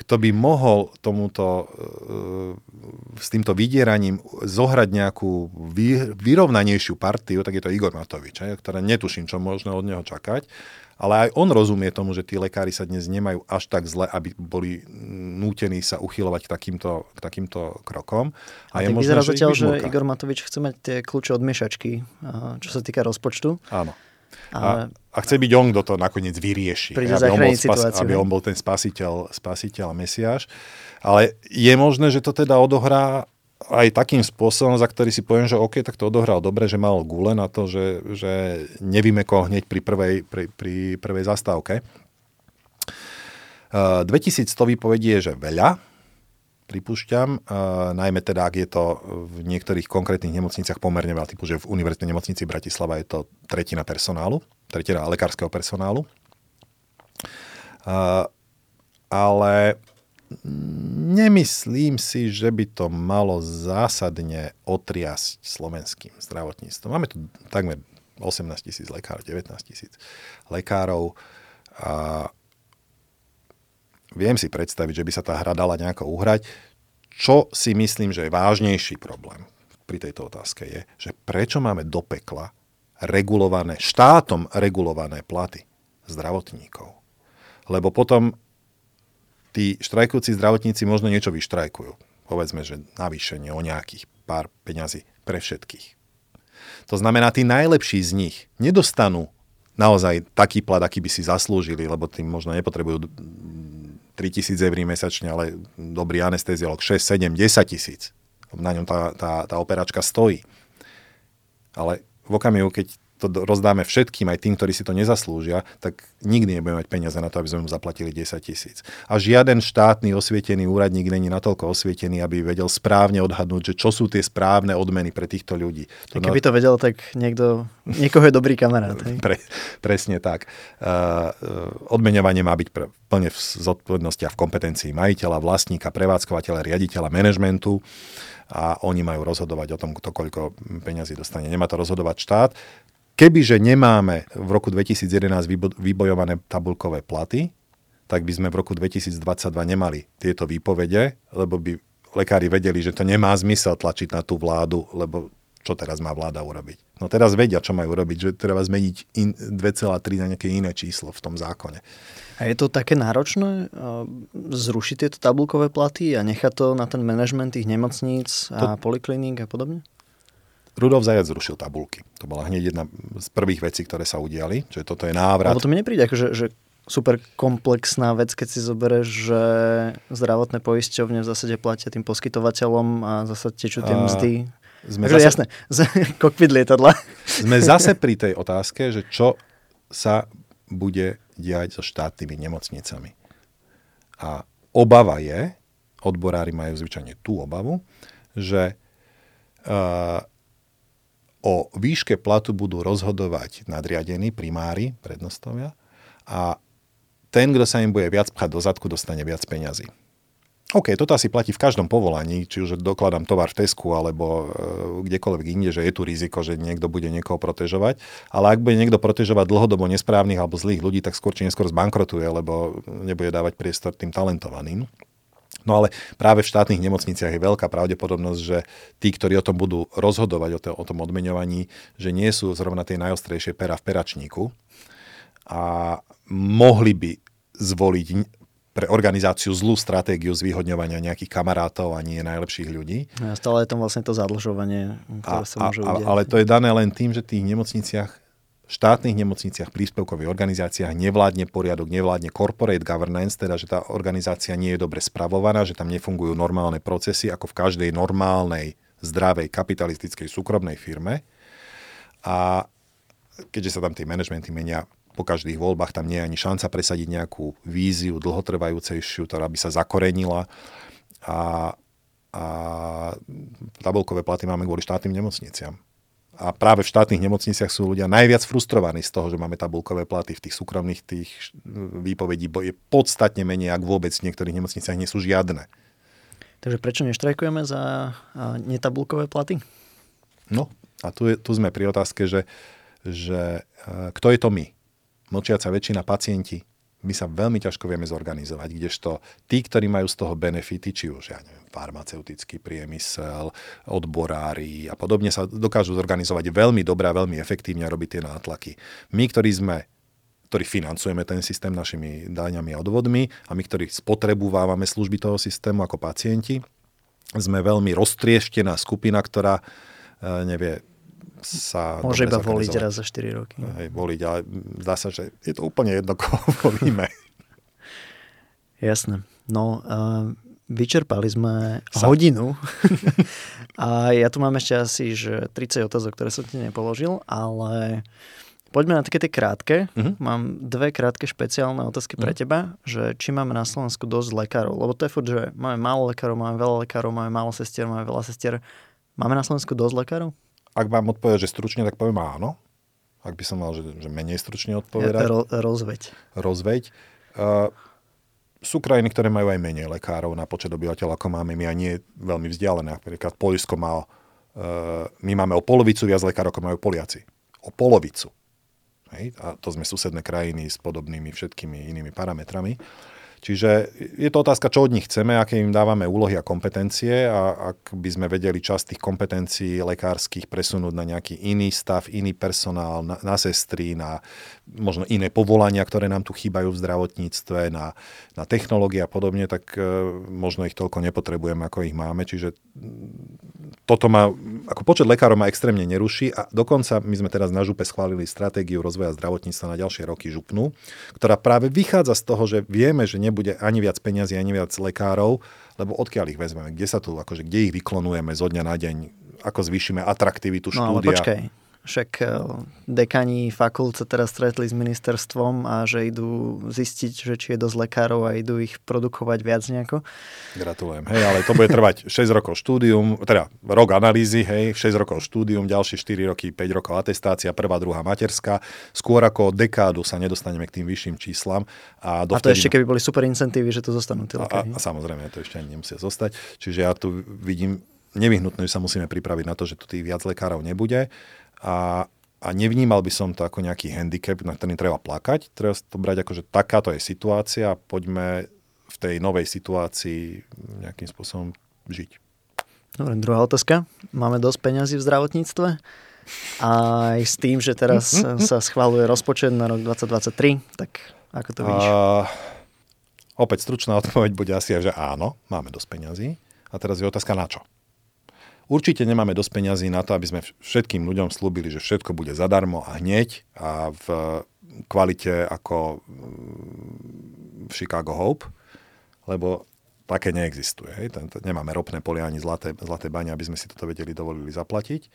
A: kto by mohol tomuto, e, s týmto vydieraním zohrať nejakú vyrovnanejšiu partiu, tak je to Igor Matovič, ktoré netuším, čo možno od neho čakať ale aj on rozumie tomu, že tí lekári sa dnes nemajú až tak zle, aby boli nútení sa uchylovať k takýmto, k takýmto krokom.
B: A, a je možné, že zatiaľ, že Igor Matovič chce mať tie kľúče od miešačky, čo sa týka rozpočtu.
A: Áno. A, a chce byť on, kto to nakoniec vyrieši. Aby on, bol spas, aby on bol ten spasiteľ, spasiteľ a. Ale je možné, že to teda odohrá aj takým spôsobom, za ktorý si poviem, že OK, tak to odohral dobre, že mal gule na to, že, že nevymekol hneď pri prvej, pri, pri prvej zastávke. Uh, 2100 vypovedí je, že veľa, pripúšťam, uh, najmä teda, ak je to v niektorých konkrétnych nemocniciach pomerne veľa, typu, že v univerzitnej nemocnici Bratislava je to tretina personálu, tretina lekárskeho personálu. Uh, ale nemyslím si, že by to malo zásadne otriasť slovenským zdravotníctvom. Máme tu takmer 18 tisíc lekárov, 19 tisíc lekárov a viem si predstaviť, že by sa tá hra dala nejako uhrať. Čo si myslím, že je vážnejší problém pri tejto otázke je, že prečo máme do pekla regulované, štátom regulované platy zdravotníkov. Lebo potom tí štrajkujúci zdravotníci možno niečo vyštrajkujú. Povedzme, že navýšenie o nejakých pár peňazí pre všetkých. To znamená, tí najlepší z nich nedostanú naozaj taký plat, aký by si zaslúžili, lebo tým možno nepotrebujú 3000 eur mesačne, ale dobrý anesteziolog 6, 7, 10 tisíc. Na ňom tá, tá, tá operačka stojí. Ale v okamihu, keď to rozdáme všetkým, aj tým, ktorí si to nezaslúžia, tak nikdy nebudeme mať peniaze na to, aby sme mu zaplatili 10 tisíc. A žiaden štátny osvietený úradník není natoľko osvietený, aby vedel správne odhadnúť, že čo sú tie správne odmeny pre týchto ľudí.
B: To Keby to vedel, tak niekto, niekoho je dobrý kamarát.
A: Pre, presne tak. Uh, odmeňovanie má byť pre, plne v zodpovednosti a v kompetencii majiteľa, vlastníka, prevádzkovateľa, riaditeľa, manažmentu a oni majú rozhodovať o tom, kto koľko peňazí dostane. Nemá to rozhodovať štát. Kebyže nemáme v roku 2011 vybojované tabulkové platy, tak by sme v roku 2022 nemali tieto výpovede, lebo by lekári vedeli, že to nemá zmysel tlačiť na tú vládu, lebo čo teraz má vláda urobiť? No teraz vedia, čo majú robiť, že treba zmeniť 2,3 na nejaké iné číslo v tom zákone.
B: A je to také náročné zrušiť tieto tabulkové platy a nechať to na ten manažment tých nemocníc a to... polikliník a podobne?
A: Rudolf Zajac zrušil tabulky. To bola hneď jedna z prvých vecí, ktoré sa udiali. Čiže toto je návrat.
B: Lebo to mi nepríde ako, že, super komplexná vec, keď si zoberieš, že zdravotné poisťovne v zásade platia tým poskytovateľom a zase tečú tie mzdy. Sme zase, jasné, kokpit lietadla.
A: Sme zase pri tej otázke, že čo sa bude diať so štátnymi nemocnicami. A obava je, odborári majú zvyčajne tú obavu, že uh, O výške platu budú rozhodovať nadriadení, primári, prednostovia a ten, kto sa im bude viac pchať do zadku, dostane viac peňazí. OK, toto asi platí v každom povolaní, či už dokladám tovar v Tesku alebo e, kdekoľvek inde, že je tu riziko, že niekto bude niekoho protežovať, ale ak bude niekto protežovať dlhodobo nesprávnych alebo zlých ľudí, tak skôr či neskôr zbankrotuje, lebo nebude dávať priestor tým talentovaným. No ale práve v štátnych nemocniciach je veľká pravdepodobnosť, že tí, ktorí o tom budú rozhodovať, o, to, o tom odmeňovaní, že nie sú zrovna tie najostrejšie pera v peračníku a mohli by zvoliť pre organizáciu zlú stratégiu zvýhodňovania nejakých kamarátov a nie najlepších ľudí.
B: A stále je tam vlastne to zadlžovanie, ktoré
A: a,
B: sa môže
A: a, Ale to je dané len tým, že v tých nemocniciach štátnych nemocniciach, príspevkových organizáciách nevládne poriadok, nevládne corporate governance, teda že tá organizácia nie je dobre spravovaná, že tam nefungujú normálne procesy ako v každej normálnej, zdravej, kapitalistickej súkromnej firme. A keďže sa tam tie manažmenty menia po každých voľbách, tam nie je ani šanca presadiť nejakú víziu dlhotrvajúcejšiu, ktorá by sa zakorenila. A, a tabulkové platy máme kvôli štátnym nemocniciam a práve v štátnych nemocniciach sú ľudia najviac frustrovaní z toho, že máme tabulkové platy v tých súkromných tých výpovedí, bo je podstatne menej, ak vôbec v niektorých nemocniciach nie sú žiadne.
B: Takže prečo neštrajkujeme za netabulkové platy?
A: No a tu, je, tu sme pri otázke, že, že kto je to my? Mlčiaca väčšina pacienti, my sa veľmi ťažko vieme zorganizovať, kdežto tí, ktorí majú z toho benefity, či už, ja neviem, farmaceutický priemysel, odborári a podobne sa dokážu zorganizovať veľmi dobre a veľmi efektívne a robiť tie nátlaky. My, ktorí sme ktorí financujeme ten systém našimi daňami a odvodmi a my, ktorí spotrebúvávame služby toho systému ako pacienti, sme veľmi roztrieštená skupina, ktorá e, nevie sa...
B: Môže iba voliť raz za 4 roky.
A: Hej, voliť, ale zdá sa, že je to úplne jedno, koho volíme.
B: Jasné. No, uh, vyčerpali sme sa. hodinu a ja tu mám ešte asi že 30 otázok, ktoré som ti nepoložil, ale poďme na také tie krátke. Uh-huh. Mám dve krátke špeciálne otázky uh-huh. pre mhm. teba, že či máme na Slovensku dosť lekárov, lebo to je furt, že máme málo lekárov, máme veľa lekárov, máme málo sestier, máme veľa sestier. Máme na Slovensku dosť lekárov?
A: Ak mám odpovedať, že stručne, tak poviem áno. Ak by som mal, že, že menej stručne odpovedať.
B: Ro, rozveď.
A: Rozveď. Uh, sú krajiny, ktoré majú aj menej lekárov na počet obyvateľov, ako máme my a nie veľmi vzdialené. Napríklad Polsko má, uh, my máme o polovicu viac lekárov, ako majú Poliaci. O polovicu. Hej? A to sme susedné krajiny s podobnými všetkými inými parametrami. Čiže je to otázka, čo od nich chceme, aké im dávame úlohy a kompetencie a ak by sme vedeli časť tých kompetencií lekárskych presunúť na nejaký iný stav, iný personál, na, na sestry, na možno iné povolania, ktoré nám tu chýbajú v zdravotníctve, na, na technológie a podobne, tak e, možno ich toľko nepotrebujeme, ako ich máme. Čiže toto má, ako počet lekárov ma extrémne neruší a dokonca my sme teraz na župe schválili stratégiu rozvoja zdravotníctva na ďalšie roky župnú, ktorá práve vychádza z toho, že vieme, že nebude ani viac peňazí, ani viac lekárov, lebo odkiaľ ich vezmeme, kde sa tu, akože kde ich vyklonujeme zo dňa na deň, ako zvýšime atraktivitu štúdia. No ale
B: počkaj, však eh, dekani fakult sa teraz stretli s ministerstvom a že idú zistiť, že či je dosť lekárov a idú ich produkovať viac nejako.
A: Gratulujem. Hej, ale to bude trvať 6 rokov štúdium, teda rok analýzy, hej, 6 rokov štúdium, ďalšie 4 roky, 5 rokov atestácia, prvá, druhá materská. Skôr ako dekádu sa nedostaneme k tým vyšším číslam.
B: A, dovtedy... a to ešte keby boli super incentívy, že to zostanú lekári.
A: A, a, a samozrejme, to ešte ani nemusia zostať. Čiže ja tu vidím nevyhnutné, že sa musíme pripraviť na to, že tu tých viac lekárov nebude a, a nevnímal by som to ako nejaký handicap, na ktorý treba plakať. Treba to brať ako, že takáto je situácia a poďme v tej novej situácii nejakým spôsobom žiť.
B: Dobre, druhá otázka. Máme dosť peňazí v zdravotníctve? A aj s tým, že teraz sa schváluje rozpočet na rok 2023, tak ako to vidíš? Uh,
A: opäť stručná odpoveď bude asi, že áno, máme dosť peňazí. A teraz je otázka na čo? Určite nemáme dosť peňazí na to, aby sme všetkým ľuďom slúbili, že všetko bude zadarmo a hneď a v kvalite ako mm, v Chicago Hope, lebo také neexistuje. Nemáme ropné polia ani zlaté, zlaté bane, aby sme si toto vedeli dovolili zaplatiť.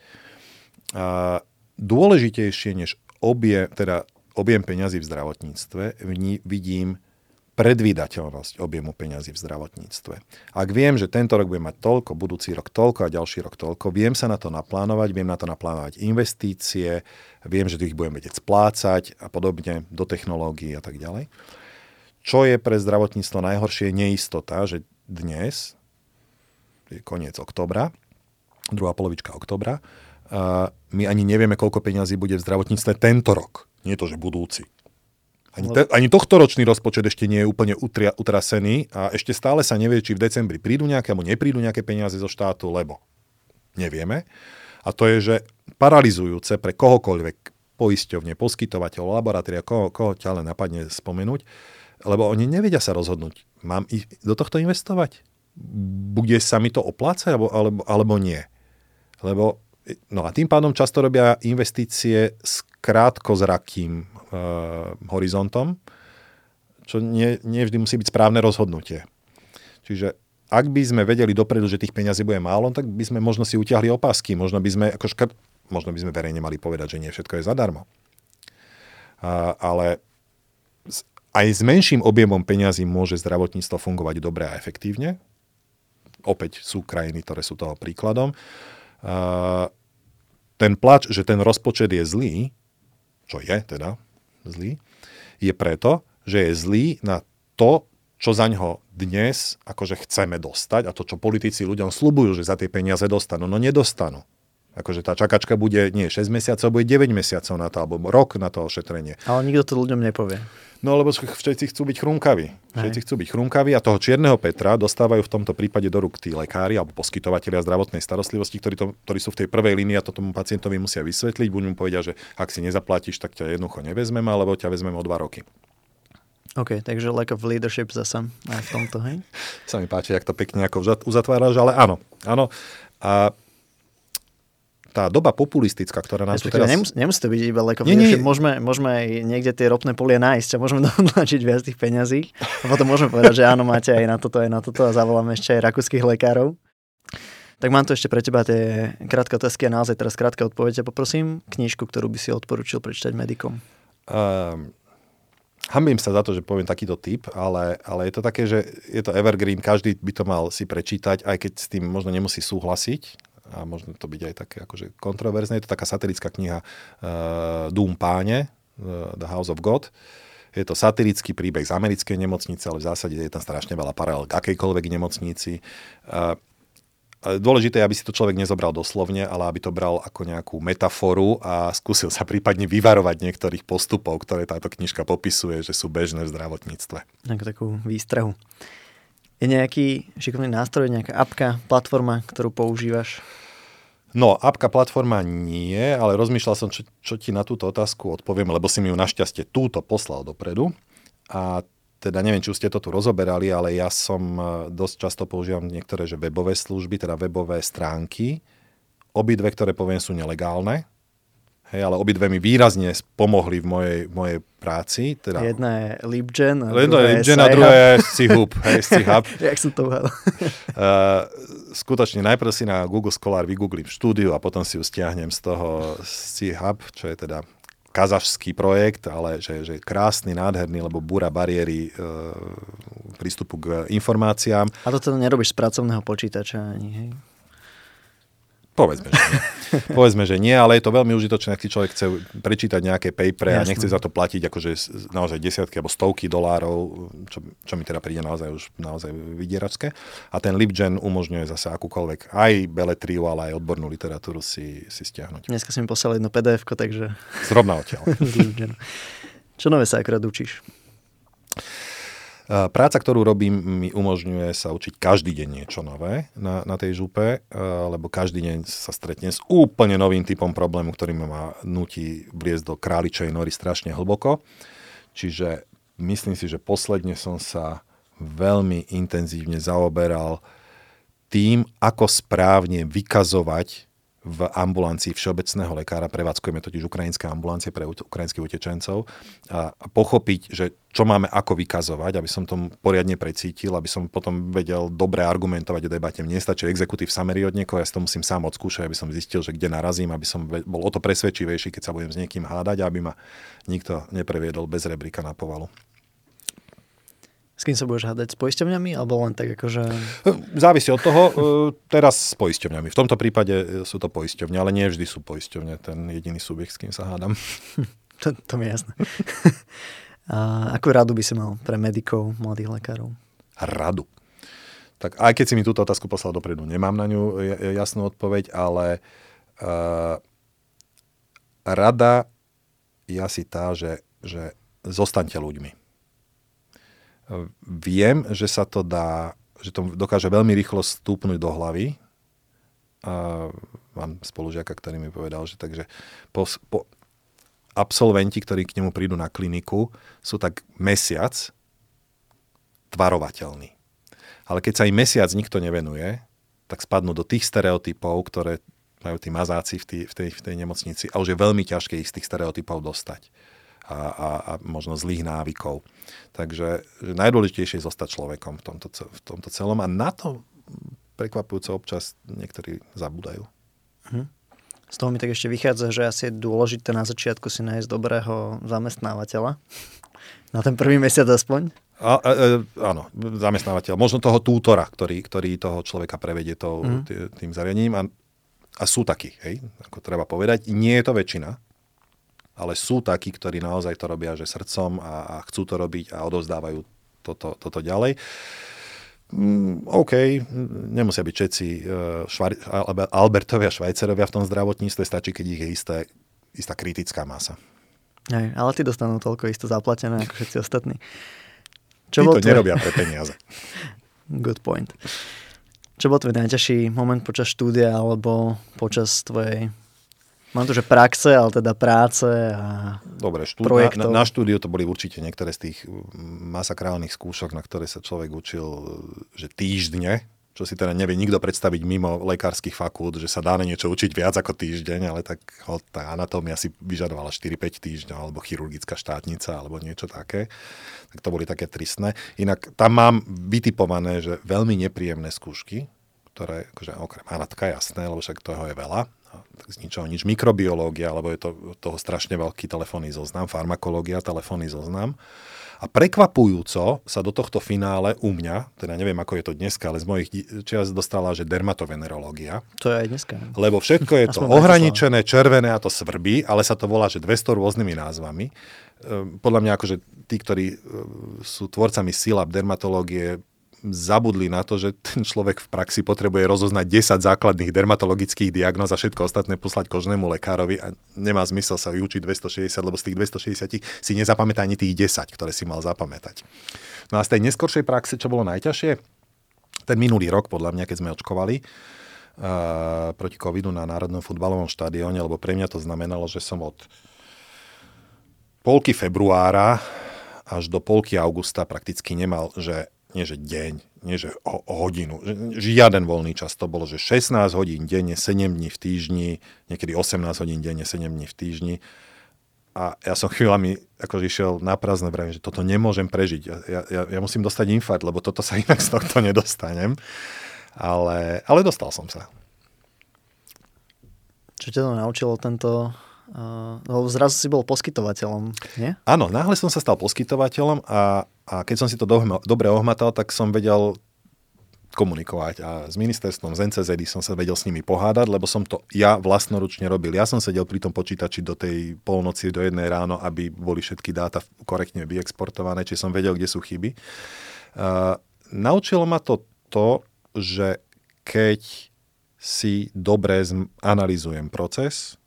A: A dôležitejšie než obie, teda objem peňazí v zdravotníctve vidím predvídateľnosť objemu peňazí v zdravotníctve. Ak viem, že tento rok budem mať toľko, budúci rok toľko a ďalší rok toľko, viem sa na to naplánovať, viem na to naplánovať investície, viem, že ich budem vedieť splácať a podobne do technológií a tak ďalej. Čo je pre zdravotníctvo najhoršie, neistota, že dnes, je koniec oktobra, druhá polovička oktobra, my ani nevieme, koľko peňazí bude v zdravotníctve tento rok. Nie to, že budúci Ani, te, ani tohto ročný rozpočet ešte nie je úplne utria, utrasený a ešte stále sa nevie, či v decembri prídu nejaké, alebo neprídu nejaké peniaze zo štátu, lebo nevieme. A to je, že paralizujúce pre kohokoľvek poisťovne, poskytovateľov, laboratória, koho, koho ťa len napadne spomenúť, lebo oni nevedia sa rozhodnúť, mám ich do tohto investovať? Bude sa mi to oplácať, alebo, alebo, alebo nie? Lebo, no a tým pádom často robia investície s krátkozrakým horizontom, čo nie, nie vždy musí byť správne rozhodnutie. Čiže ak by sme vedeli dopredu, že tých peňazí bude málo, tak by sme možno si utiahli opasky, možno by sme, ako škrt, možno by sme verejne mali povedať, že nie všetko je zadarmo. A, ale aj s menším objemom peňazí môže zdravotníctvo fungovať dobre a efektívne. Opäť sú krajiny, ktoré sú toho príkladom. A, ten plač, že ten rozpočet je zlý, čo je teda zlý, je preto, že je zlý na to, čo za ňo dnes akože chceme dostať a to, čo politici ľuďom slubujú, že za tie peniaze dostanú, no nedostanú. Akože tá čakačka bude nie 6 mesiacov, bude 9 mesiacov na to, alebo rok na to ošetrenie.
B: Ale nikto to ľuďom nepovie.
A: No lebo všetci chcú byť chrumkaví. Všetci chcú byť chrumkaví a toho čierneho Petra dostávajú v tomto prípade do rúk tí lekári alebo poskytovateľia zdravotnej starostlivosti, ktorí, to, ktorí sú v tej prvej línii a to tomu pacientovi musia vysvetliť. Buď mu povedia, že ak si nezaplatíš, tak ťa jednoducho nevezmeme, alebo ťa vezmeme o dva roky.
B: OK, takže lack of leadership zasa aj v tomto, hej?
A: Sa mi páči, jak to pekne ako uzatváraš, ale áno, áno. A tá doba populistická, ktorá nás tu teraz...
B: Nemus, nemusí to byť iba lekov, nie, nie. Môžeme, môžeme aj niekde tie ropné polia nájsť a môžeme dotlačiť viac tých peňazí. A potom môžeme povedať, že áno, máte aj na toto, aj na toto a zavoláme ešte aj rakúskych lekárov. Tak mám tu ešte pre teba tie krátke otázky a naozaj teraz krátke odpovede. Poprosím knižku, ktorú by si odporučil prečítať medikom. Um,
A: Hambím sa za to, že poviem takýto typ, ale, ale je to také, že je to evergreen, každý by to mal si prečítať, aj keď s tým možno nemusí súhlasiť, a možno to byť aj také akože kontroverzné. Je to taká satirická kniha uh, Doom páne, uh, The House of God. Je to satirický príbeh z americkej nemocnice, ale v zásade je tam strašne veľa paralel k akejkoľvek nemocnici. Uh, dôležité je, aby si to človek nezobral doslovne, ale aby to bral ako nejakú metaforu a skúsil sa prípadne vyvarovať niektorých postupov, ktoré táto knižka popisuje, že sú bežné v zdravotníctve.
B: Ako takú výstrahu. Je nejaký šikovný nástroj, nejaká apka, platforma, ktorú používaš?
A: No, apka platforma nie, ale rozmýšľal som, čo, čo ti na túto otázku odpoviem, lebo si mi ju našťastie túto poslal dopredu. A teda neviem, či už ste to tu rozoberali, ale ja som e, dosť často používam niektoré že webové služby, teda webové stránky. Obidve, ktoré poviem, sú nelegálne, Hej, ale obidve mi výrazne pomohli v mojej, mojej práci. Teda...
B: Jedna je LibGen a
A: Jedno je LibGen a druhé je Sci-Hub. Hej, Sci-Hub.
B: Jak som to uhal? uh,
A: skutočne najprv si na Google Scholar vygooglím štúdiu a potom si ju stiahnem z toho Sci-Hub, čo je teda kazašský projekt, ale že, že krásny, nádherný, lebo búra bariéry e, prístupu k informáciám.
B: A to teda nerobíš z pracovného počítača ani, hej?
A: Povedzme, že nie. Povedzme, že nie, ale je to veľmi užitočné, ak si človek chce prečítať nejaké papery a nechce za to platiť akože naozaj desiatky alebo stovky dolárov, čo, čo mi teda príde naozaj už naozaj vydieračské. A ten LibGen umožňuje zase akúkoľvek aj beletriu, ale aj odbornú literatúru si, si stiahnuť.
B: Dneska si mi poslal jedno pdf takže...
A: Zrovna odtiaľ.
B: čo nové sa akurát učíš?
A: Práca, ktorú robím, mi umožňuje sa učiť každý deň niečo nové na, na tej župe, lebo každý deň sa stretne s úplne novým typom problému, ktorý ma nutí vliesť do králičej nory strašne hlboko. Čiže myslím si, že posledne som sa veľmi intenzívne zaoberal tým, ako správne vykazovať v ambulancii všeobecného lekára, prevádzkujeme totiž ukrajinské ambulancie pre ukrajinských utečencov a pochopiť, že čo máme ako vykazovať, aby som tomu poriadne precítil, aby som potom vedel dobre argumentovať o debate. Mne nestačí exekutív summary od niekoho, ja si to musím sám odskúšať, aby som zistil, že kde narazím, aby som bol o to presvedčivejší, keď sa budem s niekým hádať, aby ma nikto nepreviedol bez rebrika na povalu.
B: S kým sa budeš hádať? S poisťovňami? Alebo len tak akože...
A: Závisí od toho. E, teraz s poisťovňami. V tomto prípade e, sú to poisťovne, ale nie vždy sú poisťovne ten jediný subjekt, s kým sa hádam.
B: to, to mi je jasné. A akú radu by si mal pre medikov, mladých lekárov?
A: Radu. Tak aj keď si mi túto otázku poslal dopredu, nemám na ňu jasnú odpoveď, ale uh, rada je asi tá, že, že zostaňte ľuďmi. Viem, že sa to dá, že to dokáže veľmi rýchlo stúpnuť do hlavy. A mám spolužiaka, ktorý mi povedal, že takže po, po absolventi, ktorí k nemu prídu na kliniku, sú tak mesiac tvarovateľní. Ale keď sa im mesiac nikto nevenuje, tak spadnú do tých stereotypov, ktoré majú tí mazáci v, tý, v, tej, v tej nemocnici a už je veľmi ťažké ich z tých stereotypov dostať a, a, a možno zlých návykov. Takže najdôležitejšie je zostať človekom v tomto, v tomto celom a na to prekvapujúco občas niektorí zabúdajú.
B: Hm. Z toho mi tak ešte vychádza, že asi je dôležité na začiatku si nájsť dobrého zamestnávateľa. Na ten prvý mesiac aspoň.
A: A, a, áno, zamestnávateľ. Možno toho tútora, ktorý, ktorý toho človeka prevedie to, mm. tým zariadením. A, a sú takí, hej, ako treba povedať. Nie je to väčšina, ale sú takí, ktorí naozaj to robia že srdcom a, a chcú to robiť a odovzdávajú toto, toto ďalej. Mm, OK, nemusia byť všetci uh, švar, Albertovia, Švajcerovia v tom zdravotníctve, stačí, keď ich je isté, istá kritická masa.
B: Aj, ale ty dostanú toľko isto zaplatené ako všetci ostatní.
A: Čo Tí to tvoj... nerobia pre peniaze.
B: Good point. Čo bol tvoj najťažší moment počas štúdia alebo počas tvojej Mám tu, že praxe, ale teda práce a
A: Dobre, štú... projektov. Na, na štúdiu to boli určite niektoré z tých masakrálnych skúšok, na ktoré sa človek učil, že týždne, čo si teda nevie nikto predstaviť mimo lekárskych fakult, že sa dá na niečo učiť viac ako týždeň, ale tak ho, tá anatómia si vyžadovala 4-5 týždňov, alebo chirurgická štátnica, alebo niečo také. Tak to boli také tristné. Inak tam mám vytipované, že veľmi nepríjemné skúšky, ktoré, akože okrem anatka, jasné, lebo však toho je veľa, z ničoho nič, mikrobiológia, alebo je to toho strašne veľký telefónny zoznam, farmakológia, telefónny zoznam. A prekvapujúco sa do tohto finále u mňa, teda neviem ako je to dneska, ale z mojich čias dostala, že dermatovenerológia.
B: To je aj dneska.
A: Lebo všetko je to ohraničené, červené a to svrbí, ale sa to volá, že 200 rôznymi názvami. Ehm, podľa mňa akože tí, ktorí ehm, sú tvorcami sílab dermatológie, zabudli na to, že ten človek v praxi potrebuje rozoznať 10 základných dermatologických diagnóz a všetko ostatné poslať kožnému lekárovi a nemá zmysel sa vyučiť 260, lebo z tých 260 si nezapamätá ani tých 10, ktoré si mal zapamätať. No a z tej neskoršej praxe, čo bolo najťažšie, ten minulý rok, podľa mňa, keď sme očkovali, uh, proti covidu na Národnom futbalovom štadióne, lebo pre mňa to znamenalo, že som od polky februára až do polky augusta prakticky nemal, že nie že deň, nie že o, o hodinu, žiaden voľný čas. To bolo, že 16 hodín denne, 7 dní v týždni, niekedy 18 hodín denne, 7 dní v týždni. A ja som chvíľami akože išiel na prázdne vrajím, že toto nemôžem prežiť. Ja, ja, ja musím dostať infarkt, lebo toto sa inak z tohto nedostanem. Ale, ale dostal som sa.
B: Čo ťa to naučilo tento Uh, no zrazu si bol poskytovateľom, nie?
A: Áno, náhle som sa stal poskytovateľom a, a keď som si to do, dobre ohmatal, tak som vedel komunikovať a s ministerstvom z NCZ som sa vedel s nimi pohádať, lebo som to ja vlastnoručne robil. Ja som sedel pri tom počítači do tej polnoci, do jednej ráno, aby boli všetky dáta korektne vyexportované, či som vedel, kde sú chyby. Uh, naučilo ma to to, že keď si dobre analizujem proces,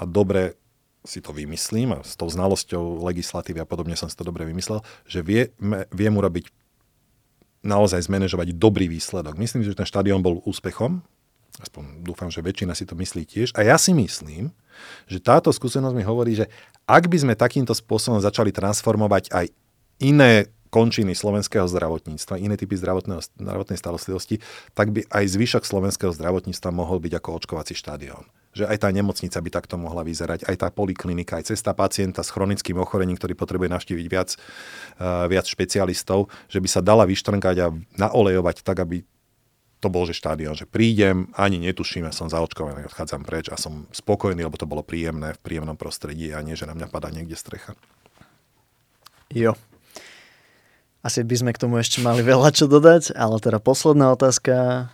A: a dobre si to vymyslím a s tou znalosťou legislatívy a podobne som si to dobre vymyslel, že vie, viem urobiť naozaj zmanéžovať dobrý výsledok. Myslím, že ten štadión bol úspechom, aspoň dúfam, že väčšina si to myslí tiež. A ja si myslím, že táto skúsenosť mi hovorí, že ak by sme takýmto spôsobom začali transformovať aj iné končiny slovenského zdravotníctva, iné typy zdravotnej starostlivosti, tak by aj zvyšok slovenského zdravotníctva mohol byť ako očkovací štádión že aj tá nemocnica by takto mohla vyzerať, aj tá poliklinika, aj cesta pacienta s chronickým ochorením, ktorý potrebuje navštíviť viac, uh, viac špecialistov, že by sa dala vyštrnkať a naolejovať tak, aby to bol, že štádion, že prídem, ani netuším, ja som zaočkovaný, odchádzam preč a som spokojný, lebo to bolo príjemné v príjemnom prostredí a nie, že na mňa padá niekde strecha.
B: Jo. Asi by sme k tomu ešte mali veľa čo dodať, ale teda posledná otázka.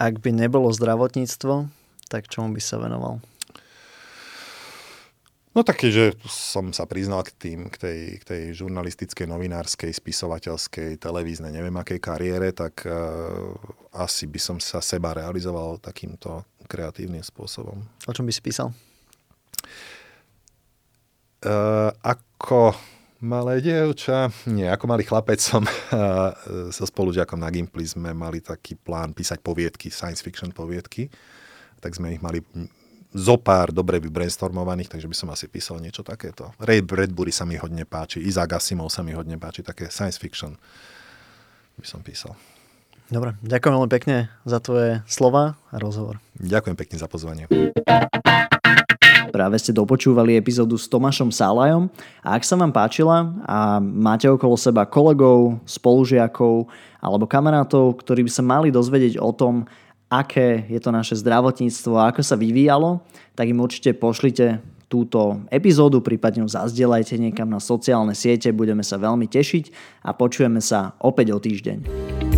B: Ak by nebolo zdravotníctvo, tak čomu by sa venoval?
A: No také, že som sa priznal k, tým, k, tej, k tej žurnalistickej, novinárskej, spisovateľskej, televíznej, neviem akej kariére, tak uh, asi by som sa seba realizoval takýmto kreatívnym spôsobom.
B: O čom by si písal?
A: Uh, ako Malé dievča. Nie, ako malý chlapec som so spolužiakom na Gimply sme mali taký plán písať poviedky, science fiction poviedky. Tak sme ich mali zo pár dobre vybrainstormovaných, takže by som asi písal niečo takéto. Ray Bradbury sa mi hodne páči, Isaac Asimov sa mi hodne páči, také science fiction by som písal.
B: Dobre, ďakujem veľmi pekne za tvoje slova a rozhovor.
A: Ďakujem pekne za pozvanie.
B: Práve ste dopočúvali epizódu s Tomášom Salajom a ak sa vám páčila a máte okolo seba kolegov, spolužiakov alebo kamarátov, ktorí by sa mali dozvedieť o tom, aké je to naše zdravotníctvo a ako sa vyvíjalo, tak im určite pošlite túto epizódu, prípadne ju zazdieľajte niekam na sociálne siete, budeme sa veľmi tešiť a počujeme sa opäť o týždeň.